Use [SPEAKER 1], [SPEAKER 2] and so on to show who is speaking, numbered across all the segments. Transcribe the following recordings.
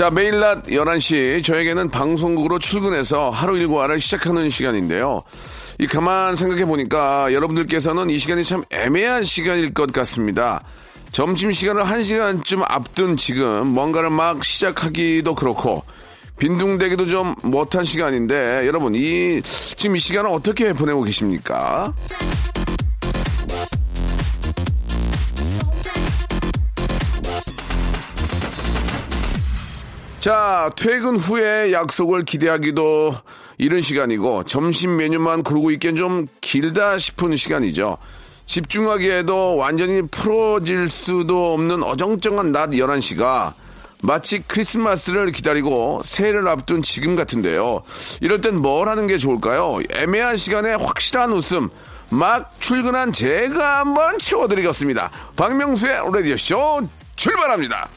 [SPEAKER 1] 자 매일 낮 11시 저에게는 방송국으로 출근해서 하루 일과를 시작하는 시간인데요 이 가만 생각해 보니까 여러분들께서는 이 시간이 참 애매한 시간일 것 같습니다 점심 시간을 한 시간쯤 앞둔 지금 뭔가를 막 시작하기도 그렇고 빈둥대기도 좀 못한 시간인데 여러분 이 지금 이 시간을 어떻게 보내고 계십니까? 자, 퇴근 후에 약속을 기대하기도 이른 시간이고 점심 메뉴만 고르고 있기엔 좀 길다 싶은 시간이죠. 집중하기에도 완전히 풀어질 수도 없는 어정쩡한 낮 11시가 마치 크리스마스를 기다리고 새해를 앞둔 지금 같은데요. 이럴 땐 뭘 하는 게 좋을까요? 애매한 시간에 확실한 웃음, 막 출근한 제가 한번 채워드리겠습니다. 박명수의 라디오쇼 출발합니다.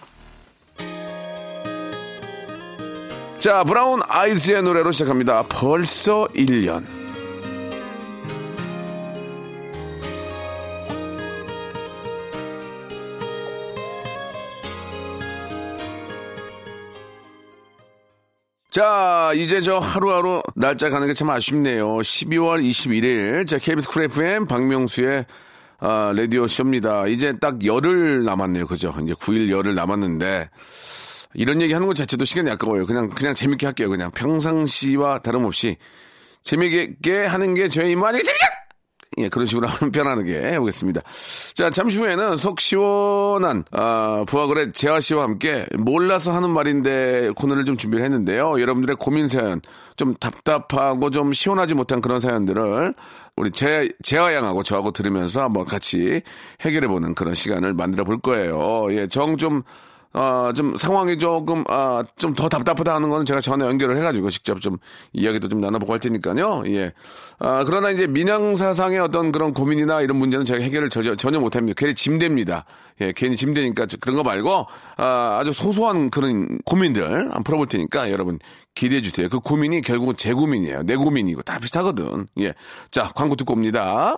[SPEAKER 1] 자, 브라운 아이즈의 노래로 시작합니다. 벌써 1년. 자, 이제 저 하루하루 날짜 가는 게 참 아쉽네요. 12월 21일. 자, KBS 쿨 FM 박명수의 아, 라디오 쇼입니다. 이제 딱 열흘 남았네요. 그죠? 이제 9일 열흘 남았는데 이런 얘기 하는 것 자체도 시간이 아까워요. 그냥 그냥 재밌게 할게요. 그냥 평상시와 다름없이 재미있게 하는 게 저의 임무 아니겠습니까? 예, 그런 식으로 하면 편안하게 해보겠습니다. 자, 잠시 후에는 속 시원한, 아, 부하거래 재화 씨와 함께 몰라서 하는 말인데 코너를 좀 준비를 했는데요. 여러분들의 고민 사연, 좀 답답하고 좀 시원하지 못한 그런 사연들을 우리 재, 재화 양하고 저하고 들으면서 한번 같이 해결해보는 그런 시간을 만들어 볼 거예요. 예, 정 좀, 어, 좀 상황이 조금, 아, 좀 더 답답하다 하는 거는 제가 전에 연결을 해가지고 직접 좀 이야기도 좀 나눠보고 할 테니까요. 예. 아, 그러나 이제 민영사상의 어떤 그런 고민이나 이런 문제는 제가 해결을 전혀, 전혀 못합니다. 괜히 짐됩니다. 예, 괜히 짐되니까 저- 그런 거 말고, 아, 아주 소소한 그런 고민들 한번 풀어볼 테니까 여러분 기대해 주세요. 그 고민이 결국은 제 고민이에요. 내 고민이고 다 비슷하거든. 예. 자, 광고 듣고 옵니다.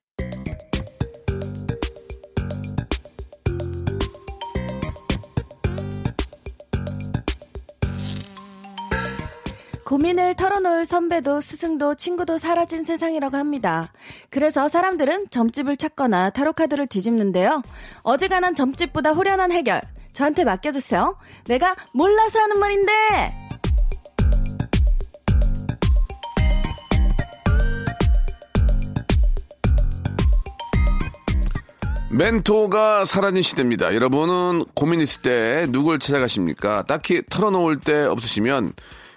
[SPEAKER 2] 고민을 털어놓을 선배도 스승도 친구도 사라진 세상이라고 합니다. 그래서 사람들은 점집을 찾거나 타로카드를 뒤집는데요. 어지간한 점집보다 후련한 해결. 저한테 맡겨주세요. 내가 몰라서 하는 말인데!
[SPEAKER 1] 멘토가 사라진 시대입니다. 여러분은 고민 있을 때 누굴 찾아가십니까? 딱히 털어놓을 때 없으시면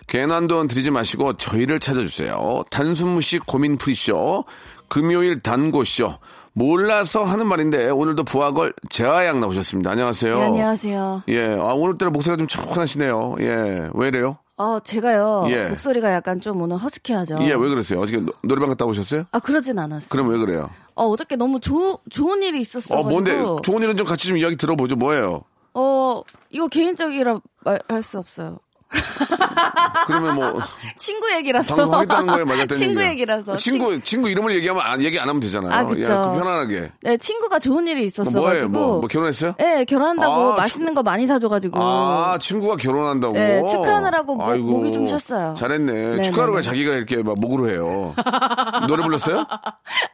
[SPEAKER 1] 괜한 돈 들이지 마시고 저희를 찾아주세요. 단순무식 고민풀이쇼, 금요일 단고쇼. 몰라서 하는 말인데 오늘도 브아걸 제아양 나오셨습니다. 안녕하세요.
[SPEAKER 2] 네, 안녕하세요.
[SPEAKER 1] 예, 아, 오늘따라 목소리가 좀 차분하시네요. 예, 왜 이래요?
[SPEAKER 2] 어, 제가요.
[SPEAKER 1] 예.
[SPEAKER 2] 목소리가 약간 좀 오늘 허스키하죠.
[SPEAKER 1] 예, 왜 그러세요? 어저께 노- 노래방 갔다 오셨어요?
[SPEAKER 2] 아, 그러진 않았어요.
[SPEAKER 1] 그럼 왜 그래요?
[SPEAKER 2] 어, 어저께 너무 조, 좋은 일이 있었어.
[SPEAKER 1] 어, 뭔데? 좋은 일은 좀 같이 좀 이야기 들어보죠. 뭐예요?
[SPEAKER 2] 어, 이거 개인적이라 말할 수 없어요.
[SPEAKER 1] 그러면 뭐
[SPEAKER 2] 친구 얘기라서.
[SPEAKER 1] 방송하겠다는 거에 맞았다는
[SPEAKER 2] 친구
[SPEAKER 1] 얘기야.
[SPEAKER 2] 얘기라서.
[SPEAKER 1] 친구 친구 이름을 얘기하면 안, 얘기 안 하면 되잖아요.
[SPEAKER 2] 아, 그쵸.
[SPEAKER 1] 예, 그럼 편안하게.
[SPEAKER 2] 네, 친구가 좋은 일이
[SPEAKER 1] 뭐
[SPEAKER 2] 있었어가지고.
[SPEAKER 1] 뭐예요? 뭐, 뭐 결혼했어요?
[SPEAKER 2] 네, 결혼한다고
[SPEAKER 1] 아,
[SPEAKER 2] 맛있는 거 많이 사줘가지고.
[SPEAKER 1] 아 친구가 결혼한다고.
[SPEAKER 2] 네, 축하하느라고 목-
[SPEAKER 1] 아이고,
[SPEAKER 2] 목이 좀 쉬었어요.
[SPEAKER 1] 잘했네.
[SPEAKER 2] 네,
[SPEAKER 1] 축하를
[SPEAKER 2] 네,
[SPEAKER 1] 왜
[SPEAKER 2] 네.
[SPEAKER 1] 자기가 이렇게 막 목으로 해요? 노래 불렀어요?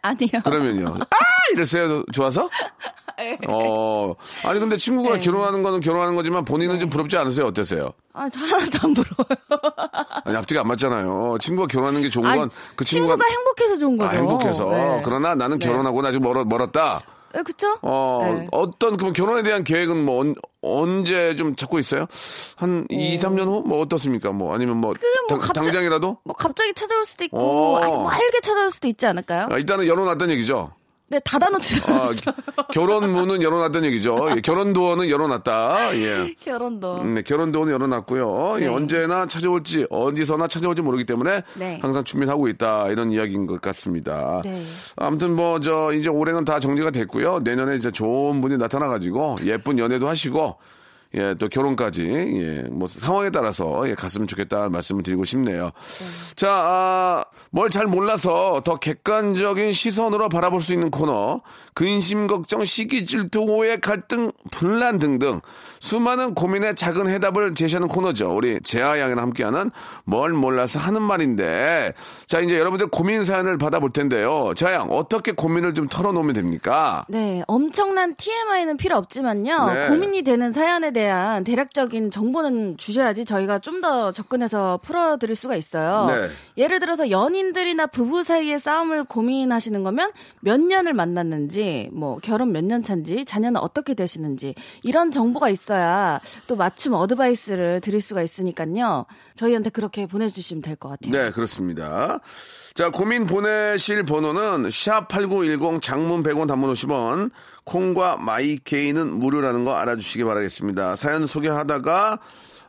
[SPEAKER 2] 아니요.
[SPEAKER 1] 그러면요. 아 이랬어요. 좋아서? 어, 아니 근데 친구가
[SPEAKER 2] 네.
[SPEAKER 1] 결혼하는 거는 결혼하는 거지만 본인은 좀 부럽지 않으세요? 어떠세요?
[SPEAKER 2] 아, 저 하나도 안 부러워요.
[SPEAKER 1] 아니 앞뒤가 안 맞잖아요. 친구가 결혼하는 게 좋은 건 그 친구가
[SPEAKER 2] 친구가 행복해서 좋은 거죠.
[SPEAKER 1] 아, 행복해서.
[SPEAKER 2] 네.
[SPEAKER 1] 그러나 나는
[SPEAKER 2] 네.
[SPEAKER 1] 결혼하고 나 지금 멀어, 멀었다.
[SPEAKER 2] 네, 그쵸?
[SPEAKER 1] 어,
[SPEAKER 2] 네.
[SPEAKER 1] 어떤, 그럼 결혼에 대한 계획은 뭐, 언, 언제 좀 잡고 있어요? 한 2, 3년 후? 뭐 어떻습니까? 뭐, 아니면 뭐,
[SPEAKER 2] 뭐
[SPEAKER 1] 당,
[SPEAKER 2] 갑자-
[SPEAKER 1] 당장이라도?
[SPEAKER 2] 뭐 갑자기 찾아올 수도 있고
[SPEAKER 1] 어.
[SPEAKER 2] 아주 멀게 찾아올 수도 있지 않을까요?
[SPEAKER 1] 아, 일단은 열어놨다는 얘기죠.
[SPEAKER 2] 네, 닫아놓지도
[SPEAKER 1] 아,
[SPEAKER 2] 않았어요.
[SPEAKER 1] 결혼문은 열어놨다는 얘기죠. 예, 결혼 도어는 열어놨다. 예.
[SPEAKER 2] 결혼도.
[SPEAKER 1] 음, 네, 결혼 도어는 열어놨고요. 예,
[SPEAKER 2] 네.
[SPEAKER 1] 언제나 찾아올지, 어디서나 찾아올지 모르기 때문에
[SPEAKER 2] 네.
[SPEAKER 1] 항상 준비를 하고 있다. 이런 이야기인 것 같습니다.
[SPEAKER 2] 네.
[SPEAKER 1] 아무튼 뭐, 저, 이제 올해는 다 정리가 됐고요. 내년에 이제 좋은 분이 나타나가지고 예쁜 연애도 하시고, 예, 또 결혼까지, 예, 뭐 상황에 따라서 예, 갔으면 좋겠다 말씀을 드리고 싶네요. 자, 아, 뭘 잘 몰라서 더 객관적인 시선으로 바라볼 수 있는 코너, 근심, 걱정, 시기, 질투, 오해, 갈등, 분란 등등 수많은 고민의 작은 해답을 제시하는 코너죠. 우리 재하 양이랑 함께하는 뭘 몰라서 하는 말인데, 자, 이제 여러분들 고민 사연을 받아볼 텐데요. 재하 양, 어떻게 고민을 좀 털어놓으면 됩니까?
[SPEAKER 2] 네, 엄청난 TMI는 필요 없지만요.
[SPEAKER 1] 네.
[SPEAKER 2] 고민이 되는 사연에 대한 대략적인 정보는 주셔야지 저희가 좀 더 접근해서 풀어드릴 수가 있어요.
[SPEAKER 1] 네.
[SPEAKER 2] 예를 들어서 연인들이나 부부 사이의 싸움을 고민하시는 거면 몇 년을 만났는지, 뭐 결혼 몇 년 차인지, 자녀는 어떻게 되시는지 이런 정보가 있어야 또 맞춤 어드바이스를 드릴 수가 있으니까요. 저희한테 그렇게 보내주시면 될 것 같아요.
[SPEAKER 1] 네, 그렇습니다. 자, 고민 보내실 번호는 샵8910 장문 100원 단문 50원, 콩과 마이케이는 무료라는 거 알아주시기 바라겠습니다. 사연 소개하다가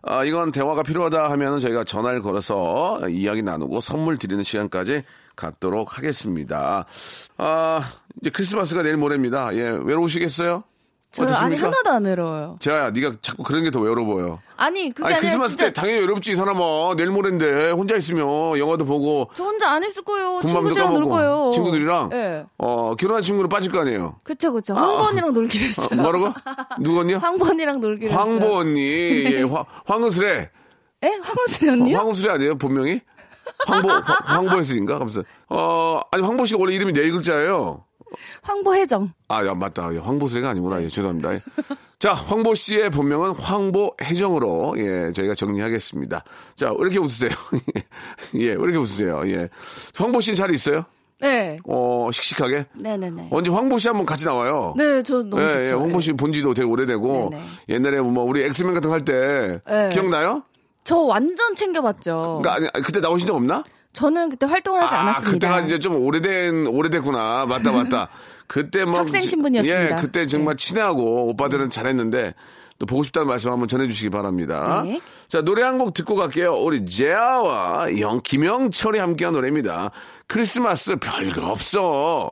[SPEAKER 1] 아, 이건 대화가 필요하다 하면 저희가 전화를 걸어서 이야기 나누고 선물 드리는 시간까지 갖도록 하겠습니다. 아, 이제 크리스마스가 내일 모레입니다. 예, 외로우시겠어요?
[SPEAKER 2] 저 아니? 하나도 안 외로워요.
[SPEAKER 1] 재아야, 네가 자꾸 그런 게 더 외로워 보여.
[SPEAKER 2] 아니 그게
[SPEAKER 1] 아니,
[SPEAKER 2] 아니라
[SPEAKER 1] 크리스마스
[SPEAKER 2] 진짜
[SPEAKER 1] 때 당연히 외롭지, 이 사람아. 내일 모레인데, 혼자 있으면 영화도 보고,
[SPEAKER 2] 저 혼자 안 있을 거예요. 친구들이랑 놀
[SPEAKER 1] 까먹고,
[SPEAKER 2] 거예요.
[SPEAKER 1] 친구들이랑,
[SPEAKER 2] 네.
[SPEAKER 1] 어, 결혼한 친구는 빠질 거 아니에요.
[SPEAKER 2] 그쵸, 그쵸. 황보언니랑 놀기로 했어요.
[SPEAKER 1] 어, 뭐라고? 누구냐?
[SPEAKER 2] 황보언니랑 놀기로 했어요.
[SPEAKER 1] 황보 언니, 예, 황, 황은수래.
[SPEAKER 2] 예? 황은순 언니요?
[SPEAKER 1] 황은수래 아니에요, 본명이? 황보, 황, 황보혜수인가? 하면서, 어, 아니, 황보 씨가 원래 이름이 네 글자예요.
[SPEAKER 2] 황보혜정.
[SPEAKER 1] 아, 야, 맞다. 예, 황보수래가 아니구나. 예, 죄송합니다. 예. 자, 황보 씨의 본명은 황보혜정으로, 예, 저희가 정리하겠습니다. 자, 왜 이렇게 웃으세요? 예, 왜 이렇게 웃으세요? 예. 황보 씨는 잘 있어요?
[SPEAKER 2] 네.
[SPEAKER 1] 어, 씩씩하게?
[SPEAKER 2] 네네네.
[SPEAKER 1] 언제 황보 씨 한번 같이 나와요?
[SPEAKER 2] 네, 저 너무 좋죠.
[SPEAKER 1] 예, 예, 홍보 씨 본 지도 되게 오래되고
[SPEAKER 2] 네네.
[SPEAKER 1] 옛날에 뭐 우리 엑스맨 같은 거 할때
[SPEAKER 2] 네.
[SPEAKER 1] 기억나요?
[SPEAKER 2] 저 완전 챙겨봤죠.
[SPEAKER 1] 아니, 아니, 그때 나오신 적 없나?
[SPEAKER 2] 저는 그때 활동을 하지
[SPEAKER 1] 아,
[SPEAKER 2] 않았습니다.
[SPEAKER 1] 그때가 이제 좀 오래된 오래됐구나. 맞다, 맞다. 그때 뭐
[SPEAKER 2] 학생
[SPEAKER 1] 지-
[SPEAKER 2] 신분이었습니다.
[SPEAKER 1] 예, 그때 정말
[SPEAKER 2] 네.
[SPEAKER 1] 친하고 오빠들은 잘했는데 또 보고 싶다는 말씀 한번 전해주시기 바랍니다.
[SPEAKER 2] 네.
[SPEAKER 1] 자 노래 한 곡 듣고 갈게요. 우리 제아와 영 김영철이 함께한 노래입니다. 크리스마스 별거 없어.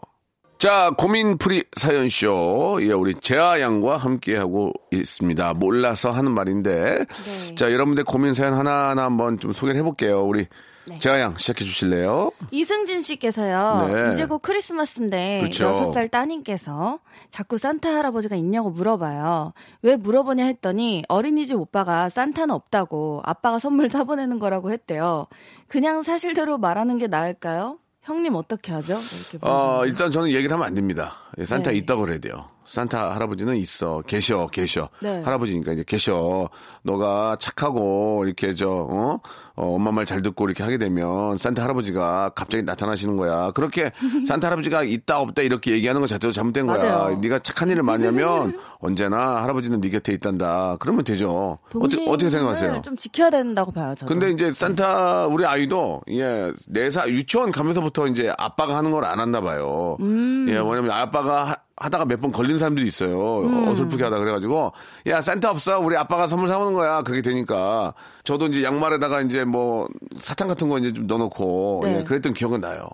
[SPEAKER 1] 자, 고민풀이 사연쇼. 예, 우리 재하 양과 함께하고 있습니다. 몰라서 하는 말인데.
[SPEAKER 2] 네.
[SPEAKER 1] 자, 여러분들 고민 사연 하나하나 한번 좀 소개를 해볼게요. 우리
[SPEAKER 2] 네.
[SPEAKER 1] 재하 양 시작해 주실래요?
[SPEAKER 2] 이승진 씨께서요.
[SPEAKER 1] 네.
[SPEAKER 2] 이제 곧 크리스마스인데
[SPEAKER 1] 그렇죠.
[SPEAKER 2] 여섯 살 따님께서 자꾸 산타 할아버지가 있냐고 물어봐요. 왜 물어보냐 했더니 어린이집 오빠가 산타는 없다고 아빠가 선물 사보내는 거라고 했대요. 그냥 사실대로 말하는 게 나을까요? 형님 어떻게 하죠? 이렇게
[SPEAKER 1] 어,
[SPEAKER 2] 보내주셨네요.
[SPEAKER 1] 일단 저는 얘기를 하면 안 됩니다. 예, 산타
[SPEAKER 2] 네.
[SPEAKER 1] 있다고 그래야 돼요. 산타 할아버지는 있어. 계셔, 계셔.
[SPEAKER 2] 네.
[SPEAKER 1] 할아버지니까 이제 계셔. 너가 착하고, 이렇게 저, 어? 어, 엄마 말 잘 듣고 이렇게 하게 되면 산타 할아버지가 갑자기 나타나시는 거야. 그렇게 산타 할아버지가 있다, 없다 이렇게 얘기하는 것 자체도 잘못된 거야.
[SPEAKER 2] 맞아요.
[SPEAKER 1] 네가 착한 일을 많이 하면 언제나 할아버지는 네 곁에 있단다. 그러면 되죠. 어떻게, 어떻게 생각하세요?
[SPEAKER 2] 좀 지켜야 된다고 봐요. 저도.
[SPEAKER 1] 근데 이제 산타 우리 아이도 예 네 살 유치원 가면서부터 이제 아빠가 하는 걸 아나 봐요.
[SPEAKER 2] 음.
[SPEAKER 1] 예 뭐냐면 아빠가 어, 하, 다가 몇 번 걸린 사람들이 있어요.
[SPEAKER 2] 음.
[SPEAKER 1] 어설프게 하다 그래가지고 야 산타 없어 우리 아빠가 선물 사오는 거야 그렇게 되니까 저도 이제 양말에다가 이제 뭐 사탕 같은 거 이제 좀 넣어놓고
[SPEAKER 2] 네.
[SPEAKER 1] 예, 그랬던 기억은 나요.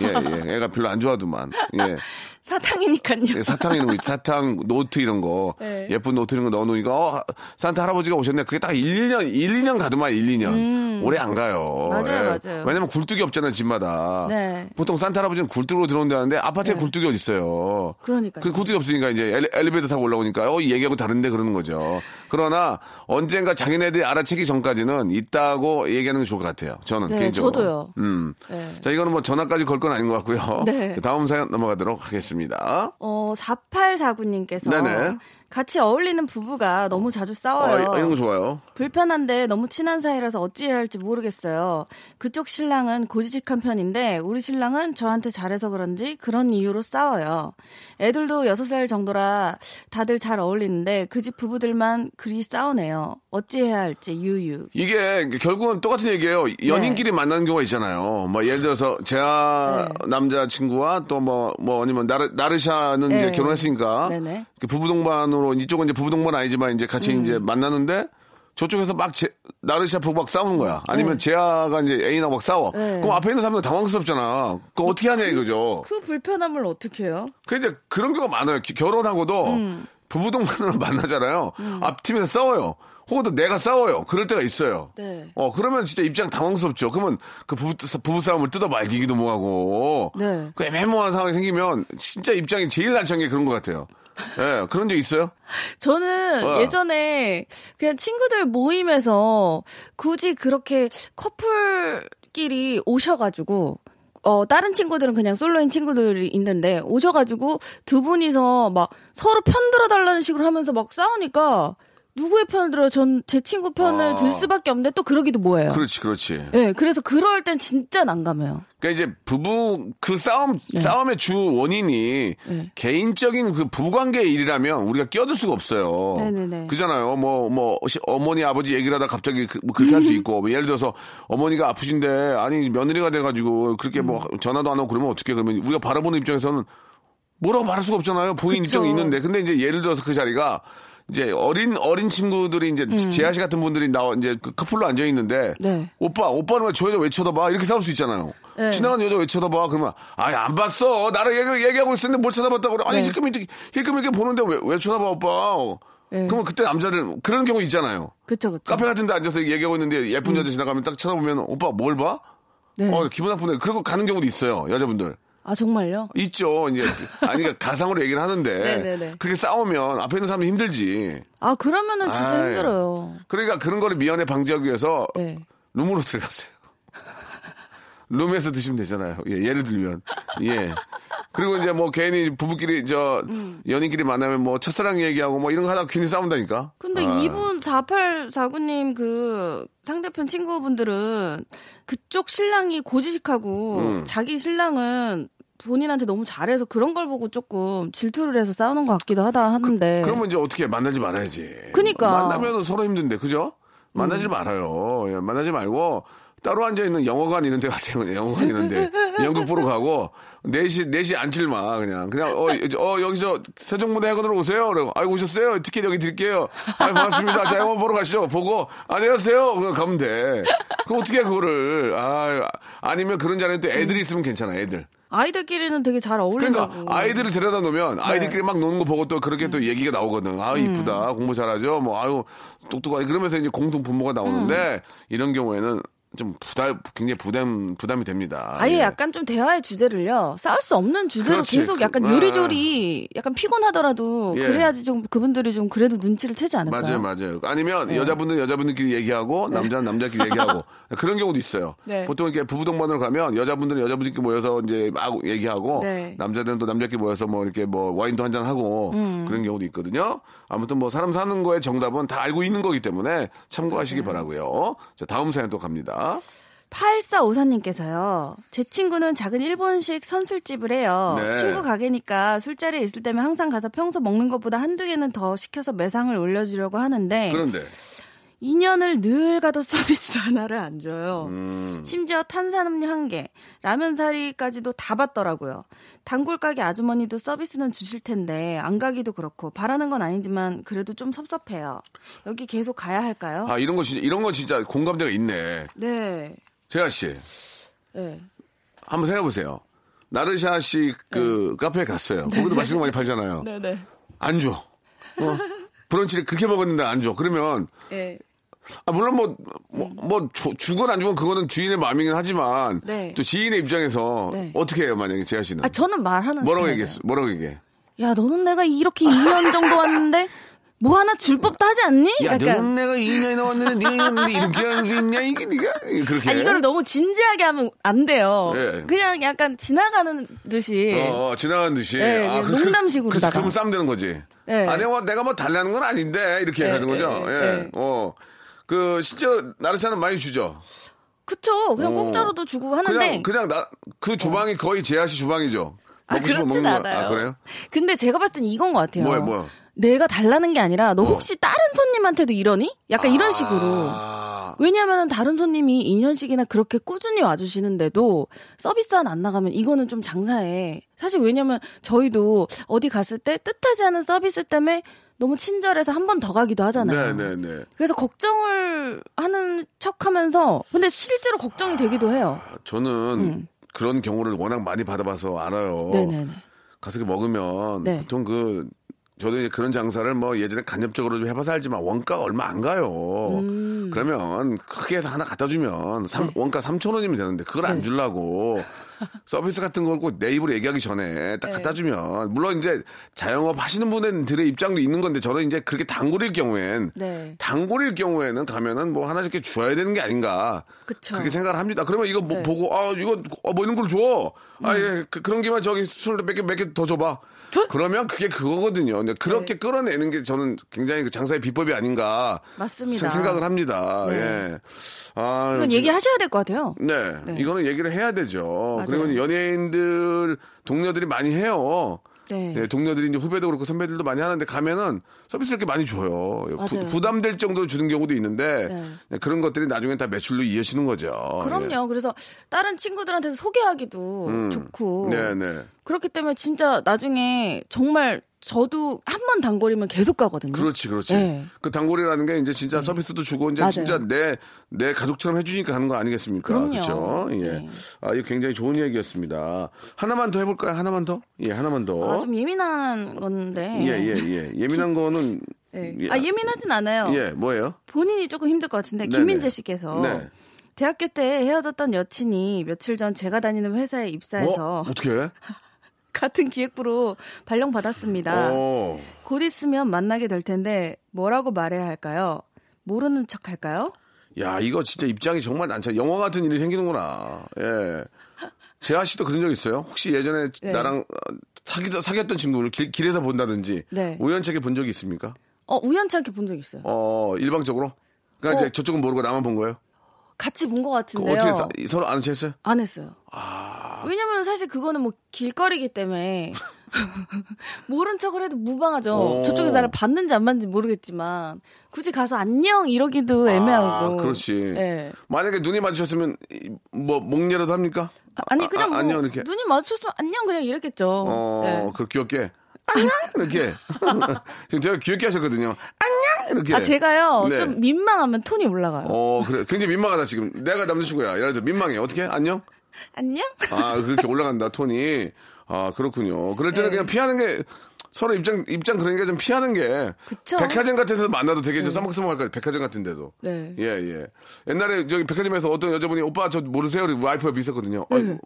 [SPEAKER 1] 예, 예. 애가 별로 안 좋아하더만. 예.
[SPEAKER 2] 사탕이니까요.
[SPEAKER 1] 예, 사탕 이런 거, 있- 사탕, 노트 이런 거,
[SPEAKER 2] 네.
[SPEAKER 1] 예쁜 노트 이런 거 넣어놓으니까, 어, 산타 할아버지가 오셨네. 그게 딱 1, 2년, 1, 2년 가더만, 1, 2년. 오래 안 가요.
[SPEAKER 2] 음. 맞아요,
[SPEAKER 1] 예.
[SPEAKER 2] 맞아요.
[SPEAKER 1] 왜냐면 굴뚝이 없잖아요, 집마다.
[SPEAKER 2] 네.
[SPEAKER 1] 보통 산타 할아버지는 굴뚝으로 들어온다는데, 아파트에
[SPEAKER 2] 네.
[SPEAKER 1] 굴뚝이 어딨어요.
[SPEAKER 2] 그러 니까요.
[SPEAKER 1] 그 굴뚝이 없으니까 이제 엘리, 베이터 타고 올라오니까, 어, 이 얘기하고 다른데 그러는 거죠. 그러나, 언젠가 자기네들이 알아채기 전까지 때까지는 있다고 얘기하는 게 좋을 것 같아요. 저는
[SPEAKER 2] 네,
[SPEAKER 1] 개인적으로.
[SPEAKER 2] 저도요.
[SPEAKER 1] 음.
[SPEAKER 2] 네.
[SPEAKER 1] 자, 이거는 뭐 전화까지 걸 건 아닌 것 같고요.
[SPEAKER 2] 네.
[SPEAKER 1] 다음 사연 넘어가도록 하겠습니다.
[SPEAKER 2] 어, 4849님께서
[SPEAKER 1] 네네.
[SPEAKER 2] 같이 어울리는 부부가 너무 자주
[SPEAKER 1] 어,
[SPEAKER 2] 싸워요.
[SPEAKER 1] 이런 거 좋아요.
[SPEAKER 2] 불편한데 너무 친한 사이라서 어찌해야 할지 모르겠어요. 그쪽 신랑은 고지식한 편인데 우리 신랑은 저한테 잘해서 그런지 그런 이유로 싸워요. 애들도 6살 정도라 다들 잘 어울리는데 그 집 부부들만 그리 싸우네요. 어찌해야 할지 유유.
[SPEAKER 1] 이게 결국은 똑같은 얘기예요. 연인끼리
[SPEAKER 2] 네.
[SPEAKER 1] 만나는 경우가 있잖아요. 뭐 예를 들어서 제아 남자 친구와 또뭐뭐 아니면 나르 나르샤는 이제
[SPEAKER 2] 네.
[SPEAKER 1] 결혼했으니까
[SPEAKER 2] 네네.
[SPEAKER 1] 그 부부 동반으로 이쪽은 이제 부부 동반 아니지만 이제 같이
[SPEAKER 2] 음.
[SPEAKER 1] 이제 만나는데 저쪽에서 막 제, 나르샤 부부 막 싸우는 거야. 아니면 제아가 이제 애인하고 막 싸워.
[SPEAKER 2] 네.
[SPEAKER 1] 그럼 앞에 있는 사람들 당황스럽잖아. 그거 어떻게 하냐 이거죠.
[SPEAKER 2] 그 불편함을 어떻게 해요?
[SPEAKER 1] 근데 그런 경우가 많아요. 기- 결혼하고도
[SPEAKER 2] 음.
[SPEAKER 1] 부부 동반으로 만나잖아요. 앞팀에서 싸워요. 혹은 또 내가 싸워요. 그럴 때가 있어요.
[SPEAKER 2] 네.
[SPEAKER 1] 어, 그러면 진짜 입장 당황스럽죠. 그러면 그 부부, 부부 싸움을 뜯어 말리기도 뭐하고.
[SPEAKER 2] 네.
[SPEAKER 1] 그 애매모호한 상황이 생기면 진짜 입장이 제일 난처한 게 그런 것 같아요. 예, 그런 적 있어요?
[SPEAKER 2] 저는
[SPEAKER 1] 어.
[SPEAKER 2] 예전에 그냥 친구들 모임에서 굳이 그렇게 커플끼리 오셔가지고 어, 다른 친구들은 그냥 솔로인 친구들이 있는데 오셔가지고 두 분이서 막 서로 편 들어 달라는 식으로 하면서 막 싸우니까 누구의 편을 들어요? 전 제 친구 편을
[SPEAKER 1] 아.
[SPEAKER 2] 들 수밖에 없는데 또 그러기도 뭐예요.
[SPEAKER 1] 그렇지, 그렇지.
[SPEAKER 2] 네, 그래서 그럴 땐 진짜 난감해요.
[SPEAKER 1] 그러니까 이제 부부 그 싸움
[SPEAKER 2] 네.
[SPEAKER 1] 싸움의 주 원인이 개인적인 그 부부관계의 일이라면 우리가 끼어들 수가 없어요.
[SPEAKER 2] 네네네.
[SPEAKER 1] 그잖아요. 뭐뭐 어머니 아버지 얘기를 하다 갑자기 그, 뭐 그렇게 할 수 있고 뭐 예를 들어서 어머니가 아프신데 아니 며느리가 돼가지고 그렇게 뭐
[SPEAKER 2] 음.
[SPEAKER 1] 전화도 안 하고 그러면 어떻게 그러면 우리가 바라보는 입장에서는 뭐라고 말할 수가 없잖아요. 부인
[SPEAKER 2] 그쵸.
[SPEAKER 1] 입장이 있는데 근데 이제 예를 들어서 그 자리가 이제 어린 어린 친구들이 이제 재하 씨 같은 분들이 나와 이제 그 커플로 앉아 있는데
[SPEAKER 2] 음. 네.
[SPEAKER 1] 오빠 오빠는 왜저 여자 왜 쳐다봐 이렇게 싸울 수 있잖아요.
[SPEAKER 2] 네.
[SPEAKER 1] 지나가는 여자 왜 쳐다봐 그러면 아예 안 봤어 나랑 얘기, 얘기하고 있었는데 뭘 쳐다봤다고 그래 아니
[SPEAKER 2] 네.
[SPEAKER 1] 힐끔힐끔 힐끔힐끔 보는데 왜, 왜 쳐다봐 오빠
[SPEAKER 2] 네.
[SPEAKER 1] 그러면 그때 남자들 그런 경우 있잖아요.
[SPEAKER 2] 그쵸, 그쵸.
[SPEAKER 1] 카페 같은 데 앉아서 얘기하고 있는데 예쁜 여자 지나가면 딱 쳐다보면 오빠 뭘 봐?
[SPEAKER 2] 네.
[SPEAKER 1] 어 기분 나쁘네. 그리고 가는 경우도 있어요 여자분들.
[SPEAKER 2] 아, 정말요?
[SPEAKER 1] 있죠. 이제 아니 그러니까 가상으로 얘기를 하는데
[SPEAKER 2] 네네네.
[SPEAKER 1] 그렇게 싸우면 앞에 있는 사람이 힘들지.
[SPEAKER 2] 아, 그러면은 진짜
[SPEAKER 1] 아이.
[SPEAKER 2] 힘들어요.
[SPEAKER 1] 그러니까 그런 거를 미연에 방지하기 위해서
[SPEAKER 2] 네.
[SPEAKER 1] 룸으로 들어가세요. 룸에서 드시면 되잖아요. 예, 예를 들면. 예. 그리고 이제 뭐 괜히 부부끼리 저 연인끼리 만나면 뭐 첫사랑 얘기하고 뭐 이런 거 하다가 괜히 싸운다니까.
[SPEAKER 2] 근데
[SPEAKER 1] 아.
[SPEAKER 2] 이분 4849님 그 상대편 친구분들은 그쪽 신랑이 고지식하고
[SPEAKER 1] 음.
[SPEAKER 2] 자기 신랑은 본인한테 너무 잘해서 그런 걸 보고 조금 질투를 해서 싸우는 것 같기도 하다 하는데.
[SPEAKER 1] 그 러면 이제 어떻게 해? 만나지 말아야지.
[SPEAKER 2] 그니까.
[SPEAKER 1] 만나면 서로 힘든데 그죠? 만나지 말아요. 예, 만나지 말고 따로 앉아 있는 영화관 이런 데 가세요. 영화관 이런 데 연극 보러 가고 4시 4시 앉질 마 그냥 그냥 어, 어 여기서 세종무대 해관으로 오세요. 그러고 아이고 오셨어요. 티켓 여기 드릴게요. 아 반갑습니다. 자 영화 보러 가시죠. 보고 안녕하세요. 그냥 가면 돼. 그 어떻게 해 그거를 아 아니면 그런 자리에 또 애들이 있으면 괜찮아. 애들.
[SPEAKER 2] 아이들끼리는 되게 잘 어울린다고.
[SPEAKER 1] 그러니까 아이들을 데려다 놓으면 아이들끼리 막 노는 거 보고 또 그렇게 또 얘기가 나오거든. 아 이쁘다 공부 잘하죠. 뭐 아유 똑똑하게 그러면서 이제 공통 분모가 나오는데 이런 경우에는 좀 부담 굉장히 부담 부담이 됩니다.
[SPEAKER 2] 아예
[SPEAKER 1] 예.
[SPEAKER 2] 약간 좀 대화의 주제를요. 싸울 수 없는 주제로
[SPEAKER 1] 그렇지.
[SPEAKER 2] 계속 약간
[SPEAKER 1] 그-
[SPEAKER 2] 요리조리 약간 피곤하더라도
[SPEAKER 1] 예.
[SPEAKER 2] 그래야지 좀 그분들이 좀 그래도 눈치를 채지 않을까요?
[SPEAKER 1] 맞아요, 맞아요. 아니면 여자분들 여자분들끼리 얘기하고 남자는 남자끼리 얘기하고 그런 경우도 있어요.
[SPEAKER 2] 네.
[SPEAKER 1] 보통 이렇게 부부 동반으로 가면 여자분들은 여자분들끼리 모여서 이제 막 얘기하고
[SPEAKER 2] 네.
[SPEAKER 1] 남자들은 또 남자끼리 모여서 뭐 이렇게 뭐 와인도 한 잔 하고
[SPEAKER 2] 음.
[SPEAKER 1] 그런 경우도 있거든요. 아무튼 뭐 사람 사는 거의 정답은 다 알고 있는 거기 때문에 참고하시기
[SPEAKER 2] 네.
[SPEAKER 1] 바라고요. 자 다음 사연 또 갑니다.
[SPEAKER 2] 8454님께서요. 제 친구는 작은 일본식 선술집을 해요.
[SPEAKER 1] 네.
[SPEAKER 2] 친구 가게니까 술자리에 있을 때면 항상 가서 평소 먹는 것보다 한두 개는 더 시켜서 매상을 올려주려고 하는데
[SPEAKER 1] 그런데
[SPEAKER 2] 2년을 늘 가도 서비스 하나를 안 줘요.
[SPEAKER 1] 음.
[SPEAKER 2] 심지어 탄산음료 한 개, 라면 사리까지도 다 받더라고요. 단골 가게 아주머니도 서비스는 주실 텐데 안 가기도 그렇고 바라는 건 아니지만 그래도 좀 섭섭해요. 여기 계속 가야 할까요?
[SPEAKER 1] 아 이런 거 진짜 이런 거 진짜 공감대가 있네.
[SPEAKER 2] 네.
[SPEAKER 1] 재하 씨
[SPEAKER 2] 네.
[SPEAKER 1] 한번 생각해 보세요. 나르샤 씨그 카페에 갔어요. 거기도 맛있는 거 많이 팔잖아요.
[SPEAKER 2] 네, 네.
[SPEAKER 1] 안 줘. 어? 브런치를 그렇게 먹었는데 안 줘. 그러면
[SPEAKER 2] 네.
[SPEAKER 1] 아, 물론 뭐, 뭐, 뭐, 주, 주건 안 주건 그거는 주인의 마음이긴 하지만,
[SPEAKER 2] 네.
[SPEAKER 1] 또 지인의 입장에서
[SPEAKER 2] 네.
[SPEAKER 1] 어떻게 해요, 만약에 재하 씨는?
[SPEAKER 2] 아, 저는 말하는
[SPEAKER 1] 뭐라고. 얘기했어? 뭐라고 얘기해?
[SPEAKER 2] 야, 너는 내가 이렇게 2년 정도 왔는데 뭐 하나 줄 법도 하지 않니?
[SPEAKER 1] 야, 너는 내가 2년이 넘었는데 니는 이렇게 할 수 있냐? 이게 니가? 그렇게.
[SPEAKER 2] 아, 이거를 너무 진지하게 하면 안 돼요.
[SPEAKER 1] 예.
[SPEAKER 2] 그냥 약간 지나가는 듯이.
[SPEAKER 1] 어, 어, 지나간 듯이.
[SPEAKER 2] 네,
[SPEAKER 1] 아,
[SPEAKER 2] 네, 농담식으로다가.
[SPEAKER 1] 그, 그러면 싸움 되는 거지.
[SPEAKER 2] 네.
[SPEAKER 1] 아, 내가 뭐, 내가 뭐 달라는 건 아닌데, 이렇게
[SPEAKER 2] 네,
[SPEAKER 1] 하는 거죠.
[SPEAKER 2] 네,
[SPEAKER 1] 예.
[SPEAKER 2] 네.
[SPEAKER 1] 어. 그, 실제로 나르샤는 많이 주죠.
[SPEAKER 2] 그쵸. 그냥
[SPEAKER 1] 어.
[SPEAKER 2] 공짜로도 주고 하는데.
[SPEAKER 1] 그냥, 그냥 나, 그 주방이 거의 제아 씨 주방이죠.
[SPEAKER 2] 아, 그렇진
[SPEAKER 1] 거.
[SPEAKER 2] 않아요.
[SPEAKER 1] 아, 그래요?
[SPEAKER 2] 근데 제가 봤을 땐 이건 것 같아요.
[SPEAKER 1] 뭐야, 뭐야?
[SPEAKER 2] 내가 달라는 게 아니라 너 혹시 다른 손님한테도 이러니? 약간 이런 식으로.
[SPEAKER 1] 아,
[SPEAKER 2] 왜냐하면 다른 손님이 2년씩이나 그렇게 꾸준히 와주시는데도 서비스 안 나가면 이거는 좀 장사해. 사실 왜냐면 저희도 어디 갔을 때 뜻하지 않은 서비스 때문에 너무 친절해서 한 번 더 가기도 하잖아요.
[SPEAKER 1] 네네네.
[SPEAKER 2] 그래서 걱정을 하는 척 하면서 근데 실제로 걱정이 되기도 해요.
[SPEAKER 1] 저는 그런 경우를 워낙 많이 받아봐서 알아요.
[SPEAKER 2] 음. 네네네.
[SPEAKER 1] 가서 이렇게 먹으면
[SPEAKER 2] 네.
[SPEAKER 1] 보통 그 저도 이제 그런 장사를 뭐 예전에 간접적으로 좀 해봐서 알지만 원가가 얼마 안 가요.
[SPEAKER 2] 음.
[SPEAKER 1] 그러면 크게 해서 하나 갖다 주면 삼-
[SPEAKER 2] 네.
[SPEAKER 1] 원가 3천 원이면 되는데 그걸 안 주려고 서비스 같은 걸 꼭 내 입으로 얘기하기 전에 딱
[SPEAKER 2] 네.
[SPEAKER 1] 갖다 주면 물론 이제 자영업 하시는 분들의 입장도 있는 건데 저는 이제 그렇게 단골일 경우엔
[SPEAKER 2] 네.
[SPEAKER 1] 단골일 경우에는 가면은 뭐 하나씩 이렇게 줘야 되는 게 아닌가
[SPEAKER 2] 그쵸.
[SPEAKER 1] 그렇게 생각을 합니다. 그러면 이거 뭐
[SPEAKER 2] 네.
[SPEAKER 1] 보고 아 이거 어, 뭐 이런 걸 줘. 아 예, 그, 런 김에 저기 술몇개몇 개 더 줘봐. 그러면 그게 그거거든요. 근데 그렇게
[SPEAKER 2] 네.
[SPEAKER 1] 끌어내는 게 저는 굉장히 그 장사의 비법이 아닌가
[SPEAKER 2] 맞습니다.
[SPEAKER 1] 생- 생각을 합니다.
[SPEAKER 2] 네.
[SPEAKER 1] 예. 아,
[SPEAKER 2] 이건 얘기하셔야 될 것 같아요.
[SPEAKER 1] 네.
[SPEAKER 2] 네.
[SPEAKER 1] 이거는 얘기를 해야 되죠.
[SPEAKER 2] 맞아요.
[SPEAKER 1] 그리고 연예인들 동료들이 많이 해요.
[SPEAKER 2] 네.
[SPEAKER 1] 예, 동료들이 이제 후배도 그렇고 선배들도 많이 하는데 가면은 서비스 이렇게 많이 줘요.
[SPEAKER 2] 맞아요.
[SPEAKER 1] 부, 담될 정도로 주는 경우도 있는데
[SPEAKER 2] 네.
[SPEAKER 1] 네, 그런 것들이 나중에 다 매출로 이어지는 거죠.
[SPEAKER 2] 그럼요. 그래서 다른 친구들한테 소개하기도 좋고.
[SPEAKER 1] 예. 음. 네, 네.
[SPEAKER 2] 그렇기 때문에 진짜 나중에 정말 저도 한 번 단골이면 계속 가거든요.
[SPEAKER 1] 그렇지, 그렇지.
[SPEAKER 2] 네.
[SPEAKER 1] 그 단골이라는 게 이제 진짜 서비스도 주고 이제
[SPEAKER 2] 맞아요.
[SPEAKER 1] 진짜 내, 내 가족처럼 해주니까 하는 거 아니겠습니까?
[SPEAKER 2] 그럼요.
[SPEAKER 1] 그렇죠. 예.
[SPEAKER 2] 네.
[SPEAKER 1] 아, 이거 굉장히 좋은 얘기였습니다. 하나만 더 해볼까요? 하나만 더? 예, 하나만 더.
[SPEAKER 2] 아, 좀 예민한 건데.
[SPEAKER 1] 예, 예, 예. 예민한 거는.
[SPEAKER 2] 네.
[SPEAKER 1] 예.
[SPEAKER 2] 아, 예민하진 않아요.
[SPEAKER 1] 예, 뭐예요?
[SPEAKER 2] 본인이 조금 힘들 것 같은데,
[SPEAKER 1] 네네.
[SPEAKER 2] 김민재 씨께서.
[SPEAKER 1] 네.
[SPEAKER 2] 대학교 때 헤어졌던 여친이 며칠 전 제가 다니는 회사에 입사해서
[SPEAKER 1] 어? 어떻게 해?
[SPEAKER 2] 같은 기획부로 발령받았습니다.
[SPEAKER 1] 어.
[SPEAKER 2] 곧 있으면 만나게 될 텐데 뭐라고 말해야 할까요? 모르는 척 할까요?
[SPEAKER 1] 야, 이거 진짜 입장이 정말 난처. 영화 같은 일이 생기는구나. 예. 재하 씨도 그런 적 있어요? 혹시 예전에
[SPEAKER 2] 네.
[SPEAKER 1] 나랑 어, 사귀, 사귀었던 친구를 길, 길에서 본다든지.
[SPEAKER 2] 네.
[SPEAKER 1] 우연찮게 본 적이 있습니까?
[SPEAKER 2] 어, 우연찮게 본 적 있어요.
[SPEAKER 1] 어, 일방적으로? 그러니까
[SPEAKER 2] 어.
[SPEAKER 1] 이제 저쪽은 모르고 나만 본 거예요?
[SPEAKER 2] 같이
[SPEAKER 1] 본것그
[SPEAKER 2] 같은데요.
[SPEAKER 1] 어떻게 사- 서로 아는 체 했어요?
[SPEAKER 2] 안 했어요.
[SPEAKER 1] 아.
[SPEAKER 2] 왜냐면 사실 그거는 뭐 길거리기 때문에 모른 척을 해도 무방하죠.
[SPEAKER 1] 오.
[SPEAKER 2] 저쪽에 나를 봤는지 안 봤는지 모르겠지만 굳이 가서 안녕 이러기도 애매하고.
[SPEAKER 1] 아, 그렇지.
[SPEAKER 2] 예.
[SPEAKER 1] 만약에 눈이 마주쳤으면 이- 뭐 목례라도 합니까?
[SPEAKER 2] 아, 아니 그냥 뭐
[SPEAKER 1] 안녕 이렇게.
[SPEAKER 2] 눈이 마주쳤으면 안녕 그냥 이랬겠죠.
[SPEAKER 1] 어,
[SPEAKER 2] 예.
[SPEAKER 1] 그 귀엽게. 안녕 이렇게. 지금 제가 귀엽게 하셨거든요. 안녕 이렇게.
[SPEAKER 2] 아 제가요
[SPEAKER 1] 네.
[SPEAKER 2] 좀 민망하면 톤이 올라가요.
[SPEAKER 1] 어, 그래. 굉장히 민망하다, 지금. 내가 남자친구야. 예를 들어, 민망해. 어떻게? 안녕?
[SPEAKER 2] 안녕?
[SPEAKER 1] 아, 그렇게 올라간다, 톤이. 아, 그렇군요. 그럴 때는
[SPEAKER 2] 네.
[SPEAKER 1] 그냥 피하는 게, 서로 입장, 입장 그러니까 좀 피하는 게.
[SPEAKER 2] 그쵸.
[SPEAKER 1] 백화점 같은 데서 만나도 되게 좀 써먹써먹할 거예요. 백화점 같은 데도.
[SPEAKER 2] 네.
[SPEAKER 1] 예, 예. 옛날에 저기 백화점에서 어떤 여자분이 오빠 저 모르세요? 우리 와이프가 있었거든요.
[SPEAKER 2] 네.
[SPEAKER 1] 아이고,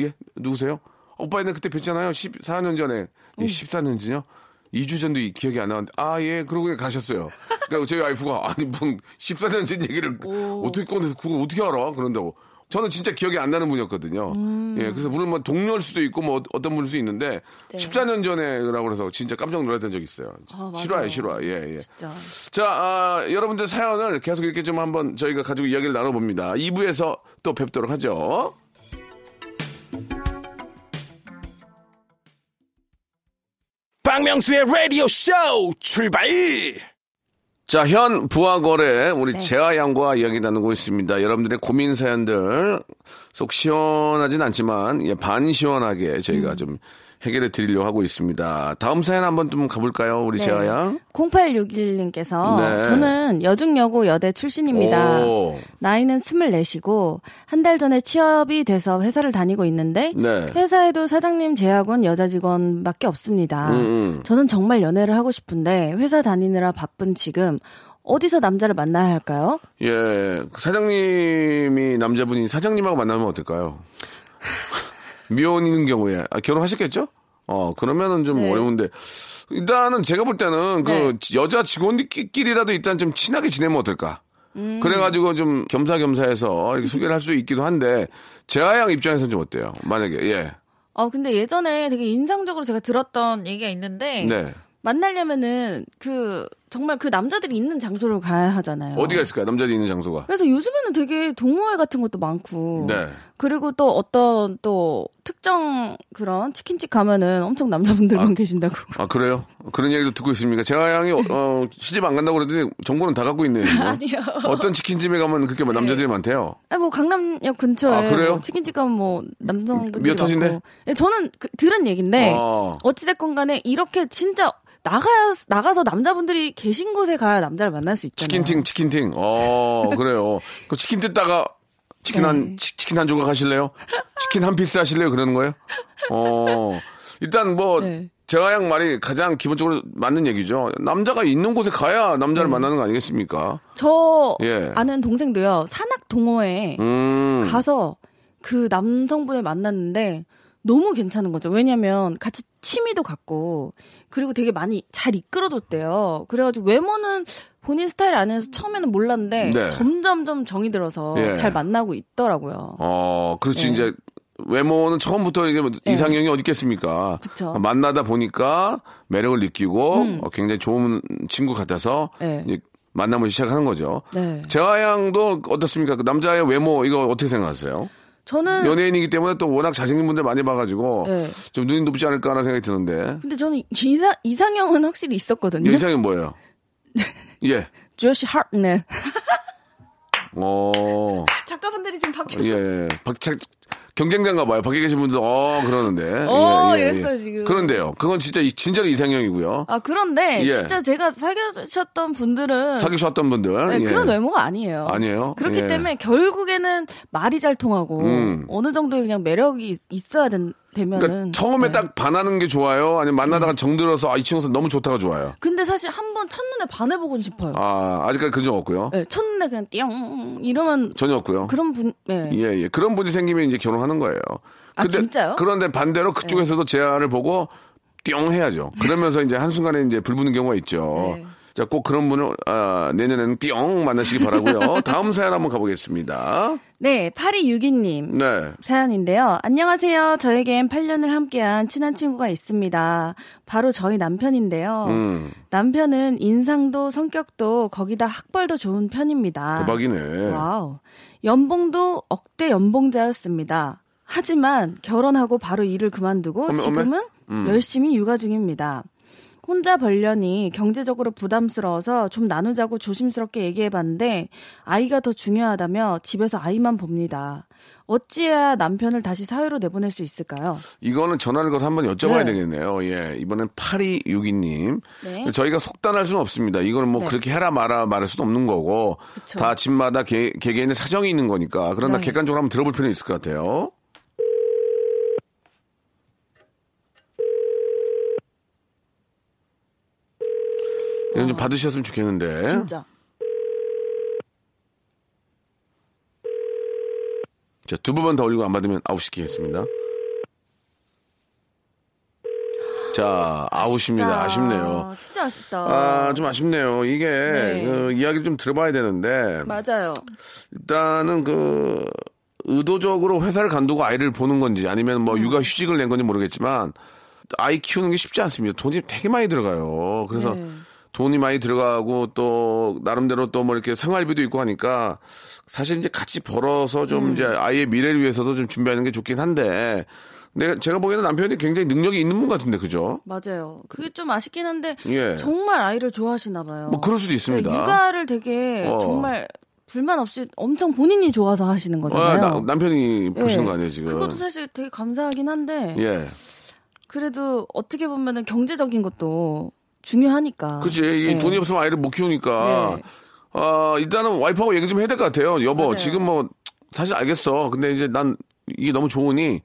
[SPEAKER 1] 예? 누구세요? 오빠 얘는 그때 뵀잖아요. 14년 전에. 예, 14년지요? 2주 전도 이- 기억이 안 나는데, 아, 예, 그러고 그냥 가셨어요. 그러니까 저희 와이프가, 아니, 뭔 14년 전 얘기를 어떻게 꺼내서 그걸 어떻게 알아? 그런다고. 저는 진짜 기억이 안 나는 분이었거든요.
[SPEAKER 2] 음.
[SPEAKER 1] 예, 그래서 물론 뭐 동료일 수도 있고 뭐 어- 어떤 분일 수 있는데,
[SPEAKER 2] 네.
[SPEAKER 1] 14년 전에라고 그래서 진짜 깜짝 놀랐던 적이 있어요.
[SPEAKER 2] 아.
[SPEAKER 1] 싫어요, 싫어. 예, 예.
[SPEAKER 2] 진짜.
[SPEAKER 1] 자, 아, 여러분들 사연을 계속 이렇게 좀 한번 저희가 가지고 이야기를 나눠봅니다. 2부에서 또 뵙도록 하죠.
[SPEAKER 3] 박명수의 라디오 쇼 출발!
[SPEAKER 1] 자, 현 부하거래 우리 재하 양과 이야기 나누고 있습니다. 여러분들의 고민 사연들 속 시원하진 않지만 예, 반 시원하게 저희가 좀 해결해 드리려고 하고 있습니다. 다음 사연 한번 좀 가볼까요, 우리 재하 양?
[SPEAKER 2] 0861님께서
[SPEAKER 1] 네.
[SPEAKER 2] 저는 여중여고 여대 출신입니다.
[SPEAKER 1] 오.
[SPEAKER 2] 나이는 24시고 한 달 전에 취업이 돼서 회사를 다니고 있는데
[SPEAKER 1] 네.
[SPEAKER 2] 회사에도 사장님 제약은 여자 직원밖에 없습니다.
[SPEAKER 1] 음,
[SPEAKER 2] 저는 정말 연애를 하고 싶은데 회사 다니느라 바쁜 지금 어디서 남자를 만나야 할까요?
[SPEAKER 1] 예, 그 사장님이 남자분이 사장님하고 만나면 어떨까요? 미혼인 경우에 아, 결혼하셨겠죠? 어, 그러면은 좀
[SPEAKER 2] 네.
[SPEAKER 1] 어려운데. 일단은 제가 볼 때는 그
[SPEAKER 2] 네.
[SPEAKER 1] 여자 직원들끼리라도 일단 좀 친하게 지내면 어떨까?
[SPEAKER 2] 음.
[SPEAKER 1] 그래가지고 좀 겸사겸사해서 이렇게 소개를 할 수 있기도 한데, 재하양 입장에서는 좀 어때요? 만약에, 예.
[SPEAKER 2] 어, 근데 예전에 되게 인상적으로 제가 들었던 얘기가 있는데.
[SPEAKER 1] 네.
[SPEAKER 2] 만나려면은 그 정말 그 남자들이 있는 장소를 가야 하잖아요.
[SPEAKER 1] 어디가 있을까요? 남자들이 있는 장소가.
[SPEAKER 2] 그래서 요즘에는 되게 동호회 같은 것도 많고.
[SPEAKER 1] 네.
[SPEAKER 2] 그리고 또 어떤 또 특정 그런 치킨집 가면은 엄청 남자분들만 계신다고.
[SPEAKER 1] 아, 그래요? 그런 얘기도 듣고 있습니까? 제아 양이, 어, 어, 시집 안 간다고 그러더니 정보는 다 갖고 있네요.
[SPEAKER 2] 아니요.
[SPEAKER 1] 어떤 치킨집에 가면 그렇게 남자들이 많대요.
[SPEAKER 2] 아니 뭐 강남역 근처에
[SPEAKER 1] 아, 그래요?
[SPEAKER 2] 뭐 치킨집 가면 뭐 남성분들이
[SPEAKER 1] 미어터진대?
[SPEAKER 2] 많고. 예, 저는 그, 들은 얘긴데
[SPEAKER 1] 어.
[SPEAKER 2] 어찌 됐건 간에 이렇게 진짜 나가 나가서 남자분들이 계신 곳에 가야 남자를 만날 수 있잖아요.
[SPEAKER 1] 치킨팅, 치킨팅. 어, 그래요. 그 치킨 뜯다가 치킨
[SPEAKER 2] 네.
[SPEAKER 1] 한, 치, 치킨 한 조각 하실래요? 치킨 한 piece 하실래요? 그러는 거예요? 어, 일단 뭐,
[SPEAKER 2] 네.
[SPEAKER 1] 재하양 말이 가장 기본적으로 맞는 얘기죠. 남자가 있는 곳에 가야 남자를 만나는 거 아니겠습니까?
[SPEAKER 2] 저
[SPEAKER 1] 예.
[SPEAKER 2] 아는 동생도요 산악 동호회에
[SPEAKER 1] 음,
[SPEAKER 2] 가서 그 남성분을 만났는데 너무 괜찮은 거죠. 왜냐면 같이 취미도 같고 그리고 되게 많이 잘 이끌어줬대요. 그래가지고 외모는 본인 스타일 안에서 처음에는 몰랐는데
[SPEAKER 1] 네.
[SPEAKER 2] 점점점 정이 들어서
[SPEAKER 1] 예.
[SPEAKER 2] 잘 만나고 있더라고요.
[SPEAKER 1] 어, 그렇지.
[SPEAKER 2] 네.
[SPEAKER 1] 이제 외모는 처음부터 이게 뭐 이상형이 어디 있겠습니까?
[SPEAKER 2] 그쵸.
[SPEAKER 1] 만나다 보니까 매력을 느끼고 어, 굉장히 좋은 친구 같아서
[SPEAKER 2] 네.
[SPEAKER 1] 이제 만남을 시작하는 거죠.
[SPEAKER 2] 네.
[SPEAKER 1] 재하양도 어떻습니까? 그 남자의 외모 이거 어떻게 생각하세요?
[SPEAKER 2] 저는
[SPEAKER 1] 연예인이기 때문에 또 워낙 잘생긴 분들 많이 봐가지고
[SPEAKER 2] 네.
[SPEAKER 1] 좀 눈이 높지 않을까라는 생각이 드는데
[SPEAKER 2] 근데 저는 이상 이상형은 확실히 있었거든요.
[SPEAKER 1] 이상형 뭐예요? 예.
[SPEAKER 2] 조시 하트넷
[SPEAKER 1] 어,
[SPEAKER 2] 작가분들이 지금 밖에서
[SPEAKER 1] 예, 예. 박, 자, 경쟁자인가 봐요. 밖에 계신 분들, 어, 그러는데.
[SPEAKER 2] 어, 이랬어요, 지금.
[SPEAKER 1] 그런데요. 그건 진짜, 이- 진짜로 이상형이고요.
[SPEAKER 2] 아 그런데
[SPEAKER 1] 예.
[SPEAKER 2] 진짜 제가 사귀셨던 분들은
[SPEAKER 1] 사귀셨던 분들.
[SPEAKER 2] 네,
[SPEAKER 1] 예.
[SPEAKER 2] 그런 외모가 아니에요.
[SPEAKER 1] 아니에요?
[SPEAKER 2] 그렇기
[SPEAKER 1] 예.
[SPEAKER 2] 때문에 결국에는 말이 잘 통하고
[SPEAKER 1] 음.
[SPEAKER 2] 어느 정도의 그냥 매력이 있어야 된, 되면은.
[SPEAKER 1] 그러니까 처음에
[SPEAKER 2] 네.
[SPEAKER 1] 딱 반하는 게 좋아요? 아니면 만나다가 정들어서, 아, 이 친구가 너무 좋다가 좋아요?
[SPEAKER 2] 근데 사실 한 번 첫눈에 반해보고 싶어요.
[SPEAKER 1] 아, 아직까지 그런 적 없고요.
[SPEAKER 2] 네, 첫눈에 그냥 띵 이러면
[SPEAKER 1] 전혀 없고요.
[SPEAKER 2] 그런 분, 네.
[SPEAKER 1] 예, 예. 그런 분이 생기면 이제 결혼하는 거예요.
[SPEAKER 2] 아, 진짜요?
[SPEAKER 1] 그런데 반대로 그쪽에서도 제안을 보고 띵 해야죠. 그러면서 이제 한순간에 이제 불 붙는 경우가 있죠.
[SPEAKER 2] 네.
[SPEAKER 1] 자, 꼭 그런 분을, 아, 내년에는 띵 만나시기 바라고요 다음 사연 한번 가보겠습니다.
[SPEAKER 2] 네, 8262님.
[SPEAKER 1] 네.
[SPEAKER 2] 사연인데요. 안녕하세요. 저에겐 8년을 함께한 친한 친구가 있습니다. 바로 저희 남편인데요.
[SPEAKER 1] 음,
[SPEAKER 2] 남편은 인상도 성격도 거기다 학벌도 좋은 편입니다.
[SPEAKER 1] 대박이네.
[SPEAKER 2] wow. 연봉도 억대 연봉자였습니다. 하지만 결혼하고 바로 일을 그만두고
[SPEAKER 1] 어메, 어메?
[SPEAKER 2] 지금은
[SPEAKER 1] 음.
[SPEAKER 2] 열심히 육아 중입니다. 혼자 벌려니 경제적으로 부담스러워서 좀 나누자고 조심스럽게 얘기해봤는데 아이가 더 중요하다며 집에서 아이만 봅니다. 어찌해야 남편을 다시 사회로 내보낼 수 있을까요?
[SPEAKER 1] 이거는 전화를 걸어서 한번 여쭤봐야
[SPEAKER 2] 네.
[SPEAKER 1] 되겠네요. 예. 이번엔 8262님.
[SPEAKER 2] 네.
[SPEAKER 1] 저희가 속단할 수는 없습니다. 이거는 뭐
[SPEAKER 2] 네.
[SPEAKER 1] 그렇게 해라 마라 말할 수는 없는 거고.
[SPEAKER 2] 그쵸.
[SPEAKER 1] 다 집마다 개, 개개인의 사정이 있는 거니까. 그러나
[SPEAKER 2] 네.
[SPEAKER 1] 객관적으로 한번 들어볼 필요는 있을 것 같아요. 이건 좀 받으셨으면 좋겠는데.
[SPEAKER 2] 진짜.
[SPEAKER 1] 자, 두번더 올리고 안 받으면 아웃시키겠습니다. 자, 아웃입니다. 아쉽네요.
[SPEAKER 2] 진짜 아쉽다.
[SPEAKER 1] 아, 좀 아쉽네요. 이게,
[SPEAKER 2] 네.
[SPEAKER 1] 그 이야기를 좀 들어봐야 되는데,
[SPEAKER 2] 맞아요.
[SPEAKER 1] 일단은 그, 의도적으로 회사를 간두고 아이를 보는 건지, 아니면 뭐 육아 휴직을 낸 건지 모르겠지만, 아이 키우는 게 쉽지 않습니다. 돈이 되게 많이 들어가요. 그래서
[SPEAKER 2] 네.
[SPEAKER 1] 돈이 많이 들어가고 또, 나름대로 또 뭐 이렇게 생활비도 있고 하니까, 사실 이제 같이 벌어서 좀
[SPEAKER 2] 음.
[SPEAKER 1] 이제 아이의 미래를 위해서도 좀 준비하는 게 좋긴 한데, 내가, 제가 보기에는 남편이 굉장히 능력이 있는 분 같은데, 그죠?
[SPEAKER 2] 맞아요. 그게 좀 아쉽긴 한데
[SPEAKER 1] 예.
[SPEAKER 2] 정말 아이를 좋아하시나 봐요.
[SPEAKER 1] 뭐 그럴 수도 있습니다.
[SPEAKER 2] 네, 육아를 되게
[SPEAKER 1] 어.
[SPEAKER 2] 정말 불만 없이 엄청 본인이 좋아서 하시는
[SPEAKER 1] 아,
[SPEAKER 2] 거잖아요.
[SPEAKER 1] 나- 남편이 보시는
[SPEAKER 2] 예.
[SPEAKER 1] 거 아니에요, 지금?
[SPEAKER 2] 그것도 사실 되게 감사하긴 한데
[SPEAKER 1] 예.
[SPEAKER 2] 그래도 어떻게 보면은 경제적인 것도 중요하니까.
[SPEAKER 1] 그치. 이
[SPEAKER 2] 예.
[SPEAKER 1] 돈이 없으면 아이를 못 키우니까.
[SPEAKER 2] 네.
[SPEAKER 1] 아, 일단은 와이프하고 얘기 좀 해야 될 것 같아요. 여보,
[SPEAKER 2] 맞아요.
[SPEAKER 1] 지금 뭐, 사실 알겠어. 근데 이제 난 이게 너무 좋으니,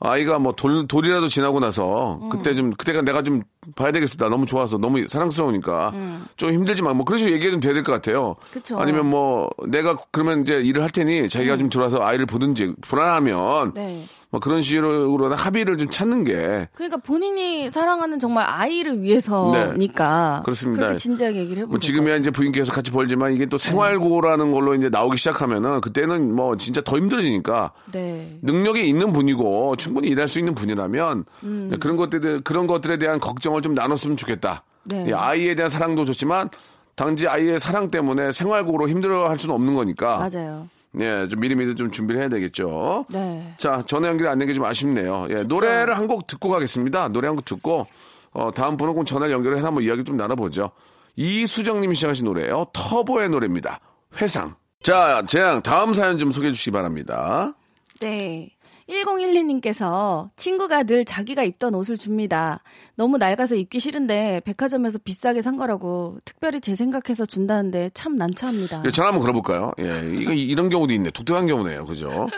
[SPEAKER 1] 아이가 뭐 돌, 돌이라도 지나고 나서,
[SPEAKER 2] 음.
[SPEAKER 1] 그때 좀, 그때가 내가 좀 봐야 되겠어. 나 너무 좋아서, 너무 사랑스러우니까. 좀 힘들지만, 뭐 그런 식으로 얘기 좀 돼야 될 것 같아요.
[SPEAKER 2] 음. 그쵸.
[SPEAKER 1] 아니면 뭐, 내가 그러면 이제 일을 할 테니, 자기가 좀 들어와서 아이를 보든지, 불안하면,
[SPEAKER 2] 네.
[SPEAKER 1] 뭐 그런 식으로 합의를 좀 찾는 게
[SPEAKER 2] 그러니까 본인이 사랑하는 정말 아이를 위해서니까
[SPEAKER 1] 네. 그렇습니다.
[SPEAKER 2] 그렇게 진지하게 얘기를 해보고
[SPEAKER 1] 뭐 지금이야 이제 부인께서 같이 벌지만 이게 또 생활고라는 걸로 이제 나오기 시작하면은 그때는 뭐 진짜 더 힘들어지니까
[SPEAKER 2] 네.
[SPEAKER 1] 능력이 있는 분이고 충분히 일할 수 있는 분이라면
[SPEAKER 2] 음.
[SPEAKER 1] 그런 것들 그런 것들에 대한 걱정을 좀 나눴으면 좋겠다.
[SPEAKER 2] 네.
[SPEAKER 1] 이 아이에 대한 사랑도 좋지만 당지 아이의 사랑 때문에 생활고로 힘들어할 수는 없는 거니까.
[SPEAKER 2] 맞아요.
[SPEAKER 1] 예, 좀 미리미리 좀 준비를 해야 되겠죠.
[SPEAKER 2] 네.
[SPEAKER 1] 자, 전화 연결이 안 된 게 좀 아쉽네요. 예, 노래를 한 곡 듣고 가겠습니다. 노래 한 곡 듣고, 어, 다음 번호 꼭 전화를 연결해서 한번 이야기 좀 나눠보죠. 이수정님이 시작하신 노래예요 터보의 노래입니다. 회상. 자, 재양, 다음 사연 좀 소개해 주시기 바랍니다.
[SPEAKER 2] 네. 1012님께서 친구가 늘 자기가 입던 옷을 줍니다. 너무 낡아서 입기 싫은데 백화점에서 비싸게 산 거라고 특별히 제 생각해서 준다는데 참 난처합니다.
[SPEAKER 1] 예, 전화 한번 걸어볼까요? 예, 이거 이런 경우도 있네. 독특한 경우네요. 그죠?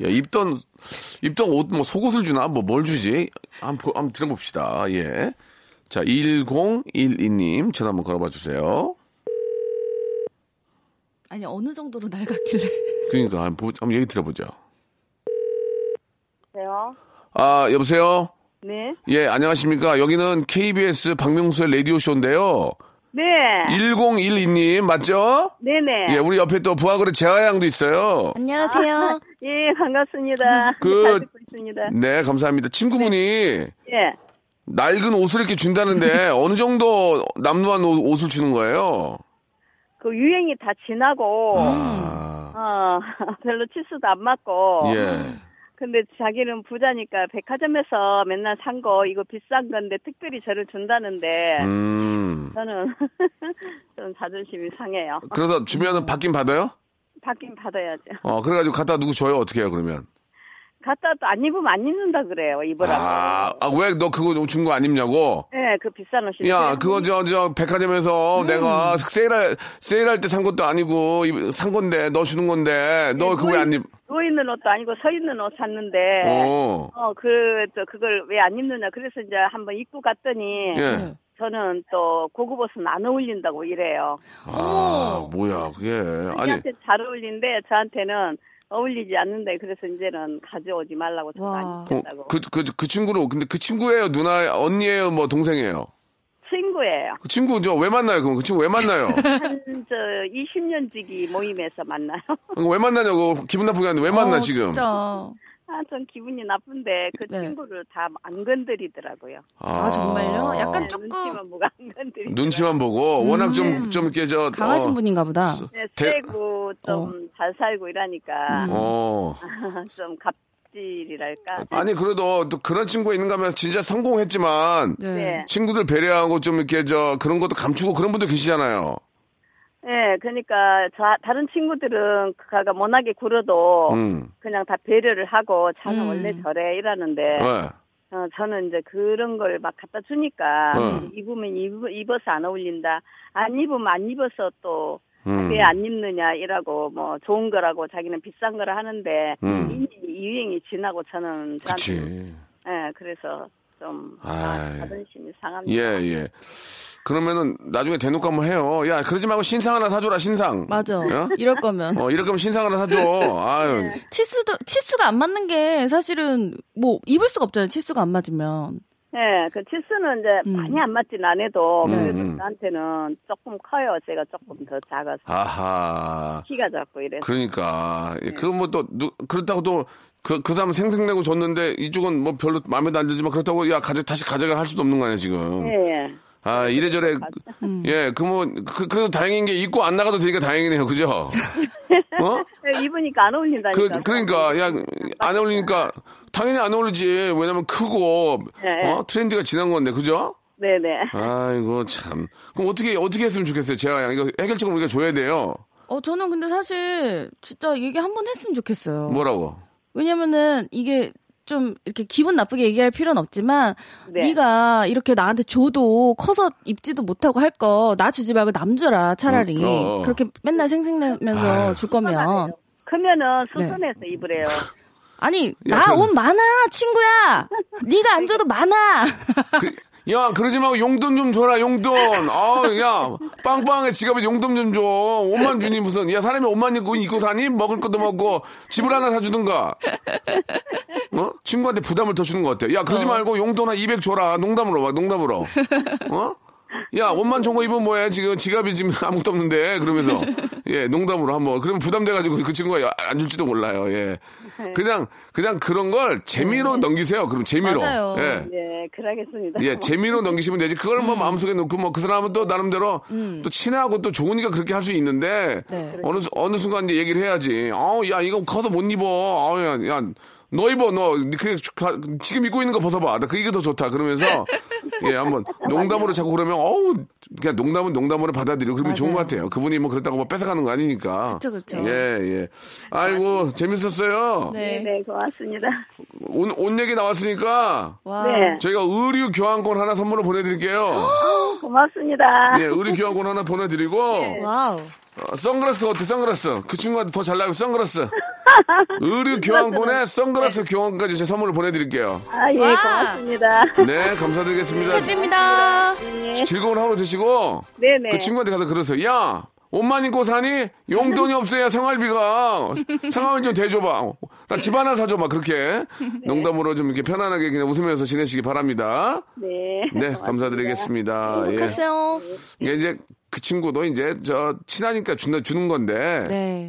[SPEAKER 1] 예, 입던, 입던 옷, 뭐 속옷을 주나? 뭐 뭘 주지? 한번, 보- 한번 들어봅시다. 예. 자, 1012님 전화 한번 걸어봐 주세요.
[SPEAKER 2] 아니 어느 정도로 낡았길래.
[SPEAKER 1] 그러니까 한번 얘기 들어보죠.
[SPEAKER 4] 여보세요?
[SPEAKER 1] 아, 여보세요?
[SPEAKER 4] 네.
[SPEAKER 1] 예, 안녕하십니까. 여기는 KBS 박명수의 라디오쇼인데요.
[SPEAKER 4] 네.
[SPEAKER 1] 1012님, 맞죠?
[SPEAKER 4] 네네.
[SPEAKER 1] 예, 우리 옆에 또 부하거래 재하양도 있어요.
[SPEAKER 2] 안녕하세요.
[SPEAKER 4] 예, 반갑습니다.
[SPEAKER 1] 그-. 네, 감사합니다. 친구분이
[SPEAKER 4] 예.
[SPEAKER 1] 낡은 옷을 이렇게 준다는데 어느 정도 남루한 옷- 옷을 주는 거예요?
[SPEAKER 4] 그 유행이 다 지나고,
[SPEAKER 1] 아,
[SPEAKER 4] 어, 별로 치수도 안 맞고.
[SPEAKER 1] 예.
[SPEAKER 4] 근데 자기는 부자니까 백화점에서 맨날 산 거, 이거 비싼 건데 특별히 저를 준다는데,
[SPEAKER 1] 음.
[SPEAKER 4] 저는 좀 자존심이 상해요.
[SPEAKER 1] 그래서 주면은 받긴 받아요?
[SPEAKER 4] 받긴 받아야죠.
[SPEAKER 1] 어, 그래가지고 갖다 누구 줘요? 어떻게 해요, 그러면?
[SPEAKER 4] 갖다 또 안 입으면 안 입는다 그래요, 입으라고.
[SPEAKER 1] 아, 아, 왜 너 그거 준 거 안 입냐고?
[SPEAKER 4] 네, 그 비싼 옷이.
[SPEAKER 1] 야, 그거 저, 저, 백화점에서 내가 세일할, 세일할 때 산 것도 아니고, 이- 산 건데, 너 주는 건데, 너 그거 왜 안 입,
[SPEAKER 4] 누워 있는 옷도 아니고 서 있는 옷 샀는데,
[SPEAKER 1] 어.
[SPEAKER 4] 어, 그, 저, 그걸 왜 안 입느냐. 그래서 이제 한번 입고 갔더니,
[SPEAKER 1] 예.
[SPEAKER 4] 저는 또 고급 옷은 안 어울린다고 이래요.
[SPEAKER 1] 아, 뭐야, 그게. 아니,
[SPEAKER 4] 자기한테 잘 어울리는데 저한테는 어울리지 않는데 그래서 이제는 가져오지 말라고 저도
[SPEAKER 2] 와.
[SPEAKER 4] 안
[SPEAKER 1] 어,
[SPEAKER 4] 입겠다고.
[SPEAKER 1] 그, 그, 그 친구로, 근데 그 친구예요? 누나, 언니예요? 뭐, 동생이에요?
[SPEAKER 4] 친구예요.
[SPEAKER 1] 그 친구, 저, 왜 만나요? 그럼 그 친구 왜 만나요?
[SPEAKER 4] 한, 저, 20년 지기 모임에서 만나요.
[SPEAKER 1] 왜 만나냐고, 기분 나쁘게 하는데 왜 만나,
[SPEAKER 2] 어,
[SPEAKER 1] 지금?
[SPEAKER 2] 진짜.
[SPEAKER 4] 아, 전 기분이 나쁜데 그
[SPEAKER 2] 네.
[SPEAKER 4] 친구를 다 안 건드리더라고요.
[SPEAKER 2] 아, 정말요? 약간
[SPEAKER 4] 네,
[SPEAKER 2] 조금
[SPEAKER 4] 눈치만 보고 안 건드리.
[SPEAKER 1] 눈치만 보고, 워낙 좀, 좀 이렇게 저.
[SPEAKER 2] 음. 강하신
[SPEAKER 1] 어,
[SPEAKER 2] 분인가 보다.
[SPEAKER 4] 네,
[SPEAKER 1] 대-
[SPEAKER 4] 세고 좀잘 살고 이러니까
[SPEAKER 1] 어.
[SPEAKER 4] 좀 갑질이랄까.
[SPEAKER 1] 아니, 그래도 또 그런 친구가 있는가 하면 진짜 성공했지만,
[SPEAKER 2] 네.
[SPEAKER 4] 네.
[SPEAKER 1] 친구들 배려하고 좀 이렇게 저, 그런 것도 감추고 그런 분들 계시잖아요.
[SPEAKER 4] 네, 그러니까 저 다른 친구들은 그가 모나게 굴어도
[SPEAKER 1] 음.
[SPEAKER 4] 그냥 다 배려를 하고 자는
[SPEAKER 2] 음.
[SPEAKER 4] 원래 저래 이러는데
[SPEAKER 1] 네.
[SPEAKER 4] 어, 저는 이제 그런 걸 막 갖다 주니까
[SPEAKER 1] 음.
[SPEAKER 4] 입으면 입, 입어서 안 어울린다. 안 입으면 안 입어서 또
[SPEAKER 1] 음.
[SPEAKER 4] 왜안 입느냐 이라고 뭐 좋은 거라고 자기는 비싼 거라 하는데
[SPEAKER 1] 음.
[SPEAKER 4] 이미 유행이 지나고 저는 저한테
[SPEAKER 1] 그치.
[SPEAKER 4] 예, 그래서 좀.
[SPEAKER 1] 아,
[SPEAKER 4] 자존심이 상합니다.
[SPEAKER 1] 예, 예. 그러면은 나중에 대놓고 한번 해요. 야, 그러지 말고 신상 하나 사줘라, 신상.
[SPEAKER 2] 맞아.
[SPEAKER 1] 어?
[SPEAKER 2] 이럴 거면.
[SPEAKER 1] 어, 이럴 거면 신상 하나 사줘. 아유.
[SPEAKER 2] 치수도, 치수가 안 맞는 게 사실은 뭐 입을 수가 없잖아요. 치수가 안 맞으면.
[SPEAKER 4] 예, 그 치수는 이제
[SPEAKER 2] 음.
[SPEAKER 4] 많이 안 맞진 않아도
[SPEAKER 1] 음,
[SPEAKER 4] 그래도
[SPEAKER 1] 음.
[SPEAKER 4] 저한테는 조금 커요. 제가 조금 더 작아서
[SPEAKER 1] 아하.
[SPEAKER 4] 키가 작고 이래서.
[SPEAKER 1] 그러니까.
[SPEAKER 4] 네.
[SPEAKER 1] 예, 그건 뭐 또, 누- 그렇다고 또, 그, 그 사람 생색내고 줬는데 이쪽은 뭐 별로 마음에 안 들지만 그렇다고 야, 가져, 다시 가져가 할 수도 없는 거 아니야, 지금.
[SPEAKER 4] 예, 예.
[SPEAKER 1] 아, 이래저래. 예, 그 뭐, 그, 그래도 다행인 게 입고 안 나가도 되니까 다행이네요. 그죠? 어?
[SPEAKER 4] 예, 입으니까 안 어울린다니까.
[SPEAKER 1] 그, 그러니까, 야, 안 어울리니까, 당연히 안 어울리지. 왜냐면 크고,
[SPEAKER 4] 네.
[SPEAKER 1] 어? 트렌드가 지난 건데, 그죠?
[SPEAKER 4] 네네.
[SPEAKER 1] 아이고, 참. 그럼 어떻게, 어떻게 했으면 좋겠어요, 제가 양. 이거 해결책을 우리가 줘야 돼요.
[SPEAKER 2] 어, 저는 근데 사실 진짜 얘기 한 번 했으면 좋겠어요.
[SPEAKER 1] 뭐라고?
[SPEAKER 2] 왜냐면은 이게 좀 이렇게 기분 나쁘게 얘기할 필요는 없지만
[SPEAKER 4] 네.
[SPEAKER 2] 네. 가 이렇게 나한테 줘도 커서 입지도 못하고 할 거 나 주지 말고 남 줘라 차라리
[SPEAKER 1] 음, 어, 어.
[SPEAKER 2] 그렇게 맨날 생색내면서 줄 거면
[SPEAKER 4] 크면은
[SPEAKER 2] 네.
[SPEAKER 4] 수선해서 입으래요.
[SPEAKER 2] 아니
[SPEAKER 1] 야,
[SPEAKER 2] 나
[SPEAKER 1] 그-
[SPEAKER 2] 옷 많아 친구야 네가 안 줘도 많아
[SPEAKER 1] 그, 야, 그러지 말고 용돈 좀 줘라, 용돈. 아, 야, 빵빵하게 지갑에 용돈 좀 줘. 옷만 주니 무슨. 야, 사람이 옷만 입고, 입고 사니? 먹을 것도 먹고, 집을 하나 사주든가. 어? 친구한테 부담을 더 주는 것 같아. 야, 그러지 말고 용돈 한 200 줘라. 농담으로 와, 농담으로. 어? 야, 옷만 좋은 거 입으면 뭐야? 지금 지갑이 지금 아무것도 없는데. 그러면서. 예, 농담으로 한번. 그러면 부담돼가지고 그 친구가 안 줄지도 몰라요. 예. 그냥, 그냥 그런 걸 재미로 넘기세요. 그럼 재미로.
[SPEAKER 2] 맞아요.
[SPEAKER 1] 예.
[SPEAKER 4] 네, 그러겠습니다.
[SPEAKER 1] 예, 재미로 넘기시면 되지. 그걸
[SPEAKER 2] 음.
[SPEAKER 1] 뭐 마음속에 넣고 뭐 그 사람은 또 나름대로 또 친하고 또 좋으니까 그렇게 할 수 있는데
[SPEAKER 2] 네.
[SPEAKER 1] 어느 수- 어느 순간 이제 얘기를 해야지. 아우 야 이거 커서 못 입어. 아우 야, 야, 너 입어 너 그냥 가- 지금 입고 있는 거 벗어봐. 나 그게 더 좋다. 그러면서 예 한번 농담으로 자꾸 그러면 어우 그냥 농담은 농담으로 받아들이고 그러면 좋은 것
[SPEAKER 2] 맞아요.
[SPEAKER 1] 같아요. 그분이 뭐 그렇다고 뭐 뺏어가는 거 아니니까.
[SPEAKER 2] 그쵸, 그쵸.
[SPEAKER 1] 예 예. 아이고 재밌었어요.
[SPEAKER 4] 네,
[SPEAKER 2] 네.
[SPEAKER 4] 네, 고맙습니다.
[SPEAKER 1] 옷, 옷 얘기 나왔으니까
[SPEAKER 2] 와.
[SPEAKER 4] 네,
[SPEAKER 1] 저희가 의류 교환권 하나 선물로 보내드릴게요.
[SPEAKER 4] 고맙습니다.
[SPEAKER 1] 예, 의류 교환권 하나 보내드리고
[SPEAKER 2] wow.
[SPEAKER 1] 어, 선글라스 어때? 선글라스 그 친구한테 더 잘 나가고 선글라스 의류 교환권에 선글라스 교환까지 제 선물로 보내드릴게요.
[SPEAKER 4] 아, 예,
[SPEAKER 2] 와.
[SPEAKER 4] 고맙습니다.
[SPEAKER 1] 네, 감사드리겠습니다.
[SPEAKER 2] 축하드립니다.
[SPEAKER 1] 즐거운 하루 되시고
[SPEAKER 4] 네네.
[SPEAKER 1] 그 친구한테 가서 그러세요. 야, 옷만 입고 사니? 용돈이 없어야 생활비가 상황을 좀 대줘봐. 나 집 하나 사줘봐. 그렇게 농담으로 좀 이렇게 편안하게 그냥 웃으면서 지내시기 바랍니다.
[SPEAKER 4] 네.
[SPEAKER 1] 네. 감사드리겠습니다. 예.
[SPEAKER 2] 행복하세요.
[SPEAKER 1] 이게 이제 그 친구도 이제 저 친하니까 주는 주는 건데
[SPEAKER 2] 네.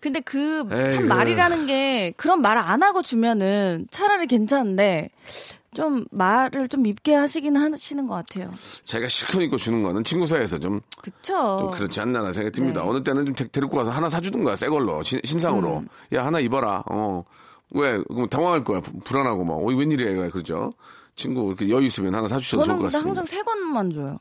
[SPEAKER 2] 근데 그
[SPEAKER 1] 에이,
[SPEAKER 2] 참 말이라는 게 그런 말 안 하고 주면은 차라리 괜찮은데 좀 말을 좀 밉게 하시긴 하시는 것 같아요.
[SPEAKER 1] 자기가 실컷 입고 주는 거는 친구 사이에서 좀,
[SPEAKER 2] 그쵸?
[SPEAKER 1] 좀 그렇지 않나 생각이 듭니다.
[SPEAKER 2] 네.
[SPEAKER 1] 어느 때는 좀 데, 데리고 가서 하나 사주는 거야, 새 걸로. 신, 신상으로.
[SPEAKER 2] 음.
[SPEAKER 1] 야, 하나 입어라. 어. 왜? 그럼 당황할 거야. 부- 불안하고 막. 어, 웬일이야. 그러죠? 친구 이렇게 여유 있으면 하나 사주셔도 좋을 것 같습니다.
[SPEAKER 2] 항상 새 것만 줘요.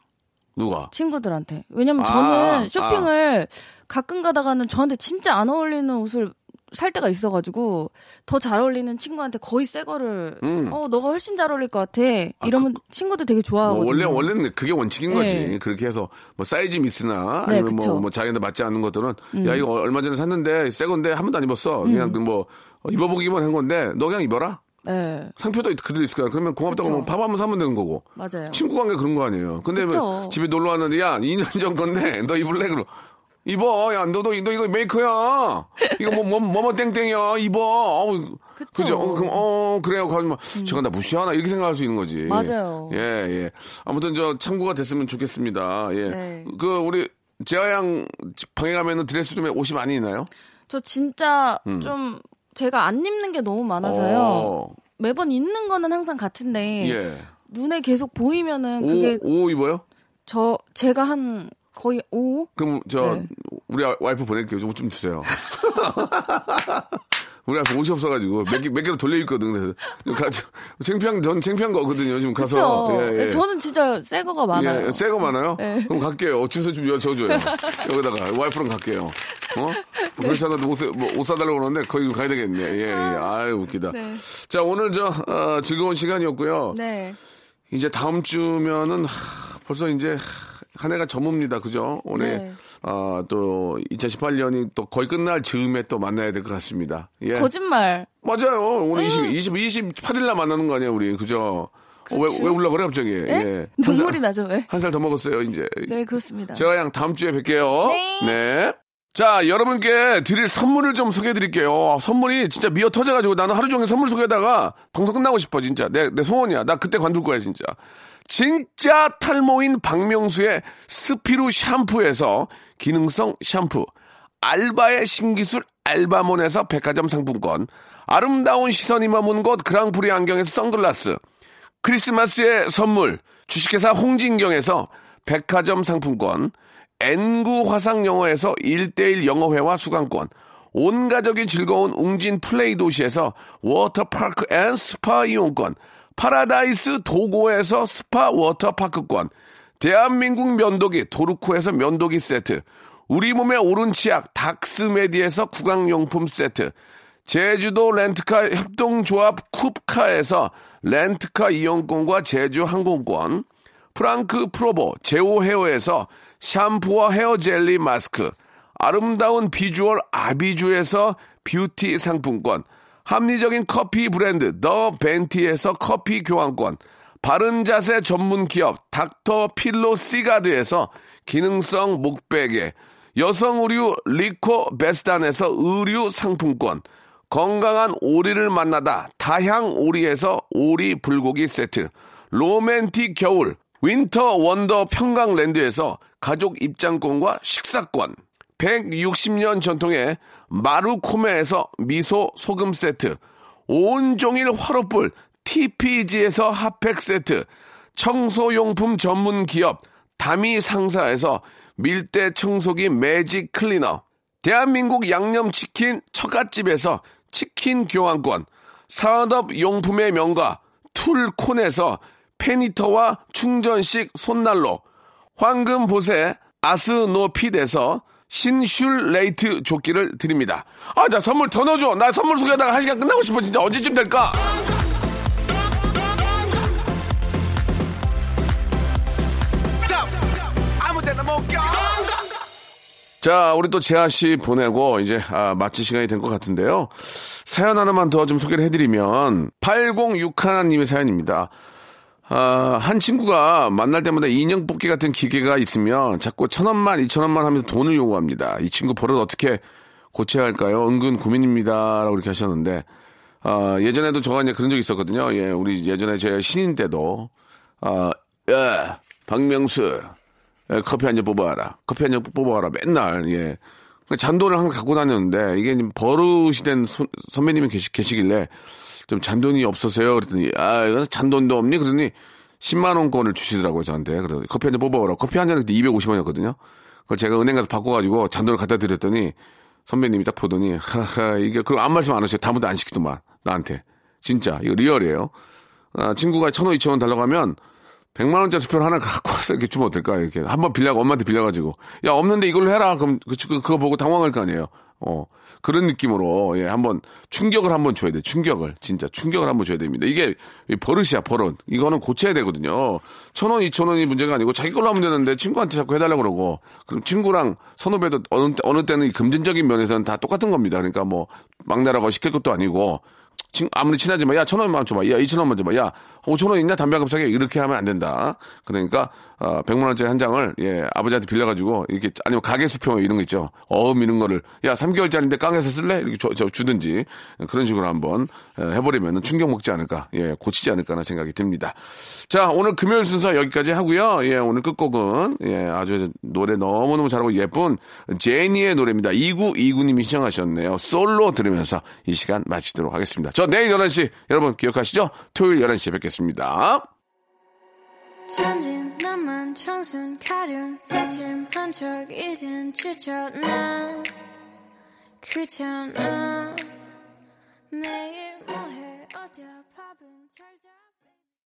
[SPEAKER 1] 누가?
[SPEAKER 2] 친구들한테. 왜냐면
[SPEAKER 1] 아,
[SPEAKER 2] 저는 쇼핑을 가끔 가다가는 저한테 진짜 안 어울리는 옷을 살 때가 있어가지고 더 잘 어울리는 친구한테 거의 새 거를
[SPEAKER 1] 음.
[SPEAKER 2] 어 너가 훨씬 잘 어울릴 것 같아 이러면 친구들 되게 좋아하거든요.
[SPEAKER 1] 뭐 원래 원래는 그게 원칙인 거지.
[SPEAKER 2] 네.
[SPEAKER 1] 그렇게 해서 뭐 사이즈 미스나
[SPEAKER 2] 네,
[SPEAKER 1] 아니면 뭐,
[SPEAKER 2] 그쵸. 음.
[SPEAKER 1] 뭐 자기한테 맞지 않는 것들은 야 이거 얼마 전에 샀는데 새 건데 한 번도 안 입었어. 그냥 뭐 어, 입어보기만 한 건데 너 그냥 입어라.
[SPEAKER 2] 네
[SPEAKER 1] 상표도 그대로 있을 거야. 그러면 고맙다고
[SPEAKER 2] 그쵸.
[SPEAKER 1] 하면 밥 한번 사면 되는 거고.
[SPEAKER 2] 맞아요.
[SPEAKER 1] 친구 관계 그런 거 아니에요. 근데 뭐. 집에 놀러 왔는데 야 2년 전 건데 너 입을래? 그럼 입어. 야 너도 너 이거 메이커야. 이거 뭐뭐 뭐 뭐 땡땡이야. 입어. 어우. 그죠? 어, 그럼 어 그래요. 그러면 뭐 저가 나 무시하나 이렇게 생각할 수 있는 거지.
[SPEAKER 2] 맞아요.
[SPEAKER 1] 예 예. 아무튼 저 참고가 됐으면 좋겠습니다. 예.
[SPEAKER 2] 네.
[SPEAKER 1] 그 우리 재하 양 방에 가면은 드레스 룸에 옷이 많이 있나요?
[SPEAKER 2] 저 진짜 좀 제가 안 입는 게 너무 많아서요.
[SPEAKER 1] 음. 어,
[SPEAKER 2] 매번 입는 거는 항상 같은데
[SPEAKER 1] 예.
[SPEAKER 2] 눈에 계속 보이면은 그게
[SPEAKER 1] 오, 오 입어요?
[SPEAKER 2] 저 제가 한 거의 5
[SPEAKER 1] 그럼 저
[SPEAKER 2] 네.
[SPEAKER 1] 우리 아- 와이프 보낼게요. 옷좀 주세요. 우리 와이프 옷이 없어가지고 몇 개 몇 개로 돌려 입거든. 그래서 좀 가, 창피한 전 창피한 거거든요. 지금 가서
[SPEAKER 2] 그쵸?
[SPEAKER 1] 예, 예.
[SPEAKER 2] 저는 진짜 새 거가 많아요.
[SPEAKER 1] 예, 새거 많아요?
[SPEAKER 2] 네.
[SPEAKER 1] 그럼 갈게요. 주소 좀 여쭤줘요. 여기다가 와이프랑 갈게요. 어?
[SPEAKER 2] 네.
[SPEAKER 1] 그렇지 않아도 옷, 사- 뭐, 옷 사달라고 그러는데 거기 가야 되겠네. 예, 예. 아유, 웃기다.
[SPEAKER 2] 네.
[SPEAKER 1] 자, 오늘 저, 어, 즐거운 시간이었고요.
[SPEAKER 2] 네.
[SPEAKER 1] 이제 다음 주면은 하, 벌써 이제 한 해가 접습니다. 그죠? 올해
[SPEAKER 2] 네.
[SPEAKER 1] 아, 또 2018년이 또 거의 끝날 즈음에 또 만나야 될 것 같습니다. 예.
[SPEAKER 2] 거짓말.
[SPEAKER 1] 맞아요. 오늘 20, 20, 28일 날 만나는 거 아니에요, 우리. 그죠? 어, 왜, 왜 울려 그래, 갑자기?
[SPEAKER 2] 네?
[SPEAKER 1] 예.
[SPEAKER 2] 눈물이 나죠, 왜?
[SPEAKER 1] 한 살 더 먹었어요, 이제.
[SPEAKER 2] 네, 그렇습니다.
[SPEAKER 1] 제가 양 다음 주에 뵐게요.
[SPEAKER 2] 네.
[SPEAKER 1] 자, 여러분께 드릴 선물을 좀 소개해 드릴게요. 선물이 진짜 미어 터져가지고 나는 하루 종일 선물 소개하다가 방송 끝나고 싶어, 진짜. 내, 내 소원이야. 나 그때 관둘 거야, 진짜. 진짜 탈모인 박명수의 스피루 샴푸에서 기능성 샴푸. 알바의 신기술 알바몬에서 백화점 상품권. 아름다운 시선이 머문 곳 그랑프리 안경에서 선글라스. 크리스마스의 선물 주식회사 홍진경에서 백화점 상품권 N구 화상영어에서 1대1 영어회화 수강권 온 가족이 즐거운 웅진 플레이 도시에서 워터파크 and 스파 이용권 파라다이스 도고에서 스파 워터파크권 대한민국 면도기 도루코에서 면도기 세트 우리 몸의 오른 치약 닥스메디에서 구강용품 세트 제주도 렌트카 협동조합 쿱카에서 렌트카 이용권과 제주 항공권, 프랑크 프로보 제오 헤어에서 샴푸와 헤어 젤리 마스크, 아름다운 비주얼 아비주에서 뷰티 상품권, 합리적인 커피 브랜드 더 벤티에서 커피 교환권, 바른 자세 전문 기업 닥터 필로 시가드에서 기능성 목베개, 여성 의류 리코 베스단에서 의류 상품권, 건강한 오리를 만나다 다향 오리에서 오리 불고기 세트, 로맨틱 겨울 winter wonder 평강랜드에서 가족 입장권과 식사권, 160년 전통의 마루코메에서 미소 소금 세트, 온종일 화로불 TPG에서 핫팩 세트, 청소용품 전문 기업 다미 상사에서 밀대 청소기 매직 클리너, 대한민국 양념치킨 처갓집에서 치킨 교환권, 산업 용품의 명가 툴콘에서 페니터와 충전식 손난로, 황금 보세 아스노핏에서 신슐레이트 조끼를 드립니다. 아, 나 선물 더 넣어줘. 나 선물 소개하다가 한 시간 끝나고 싶어. 진짜 언제쯤 될까? 자, 우리 또 재하 씨 보내고 이제 아, 마칠 시간이 된 것 같은데요. 사연 하나만 더 좀 소개를 해드리면 8061님의 사연입니다. 아, 한 친구가 만날 때마다 인형 뽑기 같은 기계가 있으면 자꾸 천 원만, 이천 원만 하면서 돈을 요구합니다. 이 친구 버릇 어떻게 고쳐야 할까요? 은근 고민입니다. 라고 이렇게 하셨는데, 아, 예전에도 저가 이제 그런 적이 있었거든요. 예, 우리 예전에 제 신인 때도, 아, 야, 박명수, 예, 커피 한 잔 뽑아와라. 커피 한 잔 뽑아와라. 맨날, 예. 잔돈을 항상 갖고 다녔는데, 이게 버릇이 된 소, 선배님이 계시, 계시길래, 좀 잔돈이 없어서요. 그랬더니, 아, 잔돈도 없니? 그러더니, 10만 원권을 주시더라고요, 저한테. 그래서 커피 한 잔 뽑아오라. 커피 한 잔에 그때 250원이었거든요. 그걸 제가 은행 가서 바꿔가지고 잔돈을 갖다 드렸더니, 선배님이 딱 보더니, 하하, 이게, 그리고 아무 말씀 안 하셔요. 아무도 안 시키더만, 나한테. 진짜, 이거 real이에요. 아, 친구가 천 원, 이천 원 달라고 하면, 100만 원짜리 수표를 하나 갖고 와서 이렇게 주면 어떨까? 이렇게. 한번 빌려고 엄마한테 빌려 가지고. 야, 없는데 이걸로 해라. 그럼 그, 그, 그거 보고 당황할 거 아니에요. 어. 그런 느낌으로, 예, 한번 충격을 한번 줘야 돼. 충격을. 진짜 충격을 한번 줘야 됩니다. 이게 버릇이야, 버릇. 이거는 고쳐야 되거든요. 천 원, 이천 원이 문제가 아니고 자기 걸로 하면 되는데 친구한테 자꾸 해달라고 그러고. 그럼 친구랑 선후배도 어느, 어느 때는 금전적인 면에서는 다 똑같은 겁니다. 그러니까 뭐, 막내라고 시킬 것도 아니고. 친- 아무리 친하지만 야 천 원만 줘봐 야 이천 원만 줘봐 야 오천 원 있냐 담배 한갑 사게 이렇게 하면 안 된다 그러니까 어, 백만 원짜리 한 장을 예 아버지한테 빌려 가지고 이렇게 아니면 가게 수표 이런 거 있죠. 어음 이런 거를. 야 3개월짜리인데 깡에서 쓸래? 이렇게 줘, 저 주든지. 그런 식으로 한번 예, 해버리면 충격 먹지 않을까. 예 고치지 않을까 하는 생각이 듭니다. 자 오늘 금요일 순서 여기까지 하고요. 예 오늘 끝곡은 예 아주 노래 너무 너무 잘하고 예쁜 제니의 노래입니다. 2929 님이 신청하셨네요. 솔로 들으면서 이 시간 마치도록 하겠습니다. 저 내일 11시 여러분 기억하시죠? 토요일 11시에 뵙겠습니다.
[SPEAKER 5] 천진 나만 청순 가련 새침 한 척 이젠 지쳤나? 귀찮아 매일 뭐해? 어디야? 밥은 잘자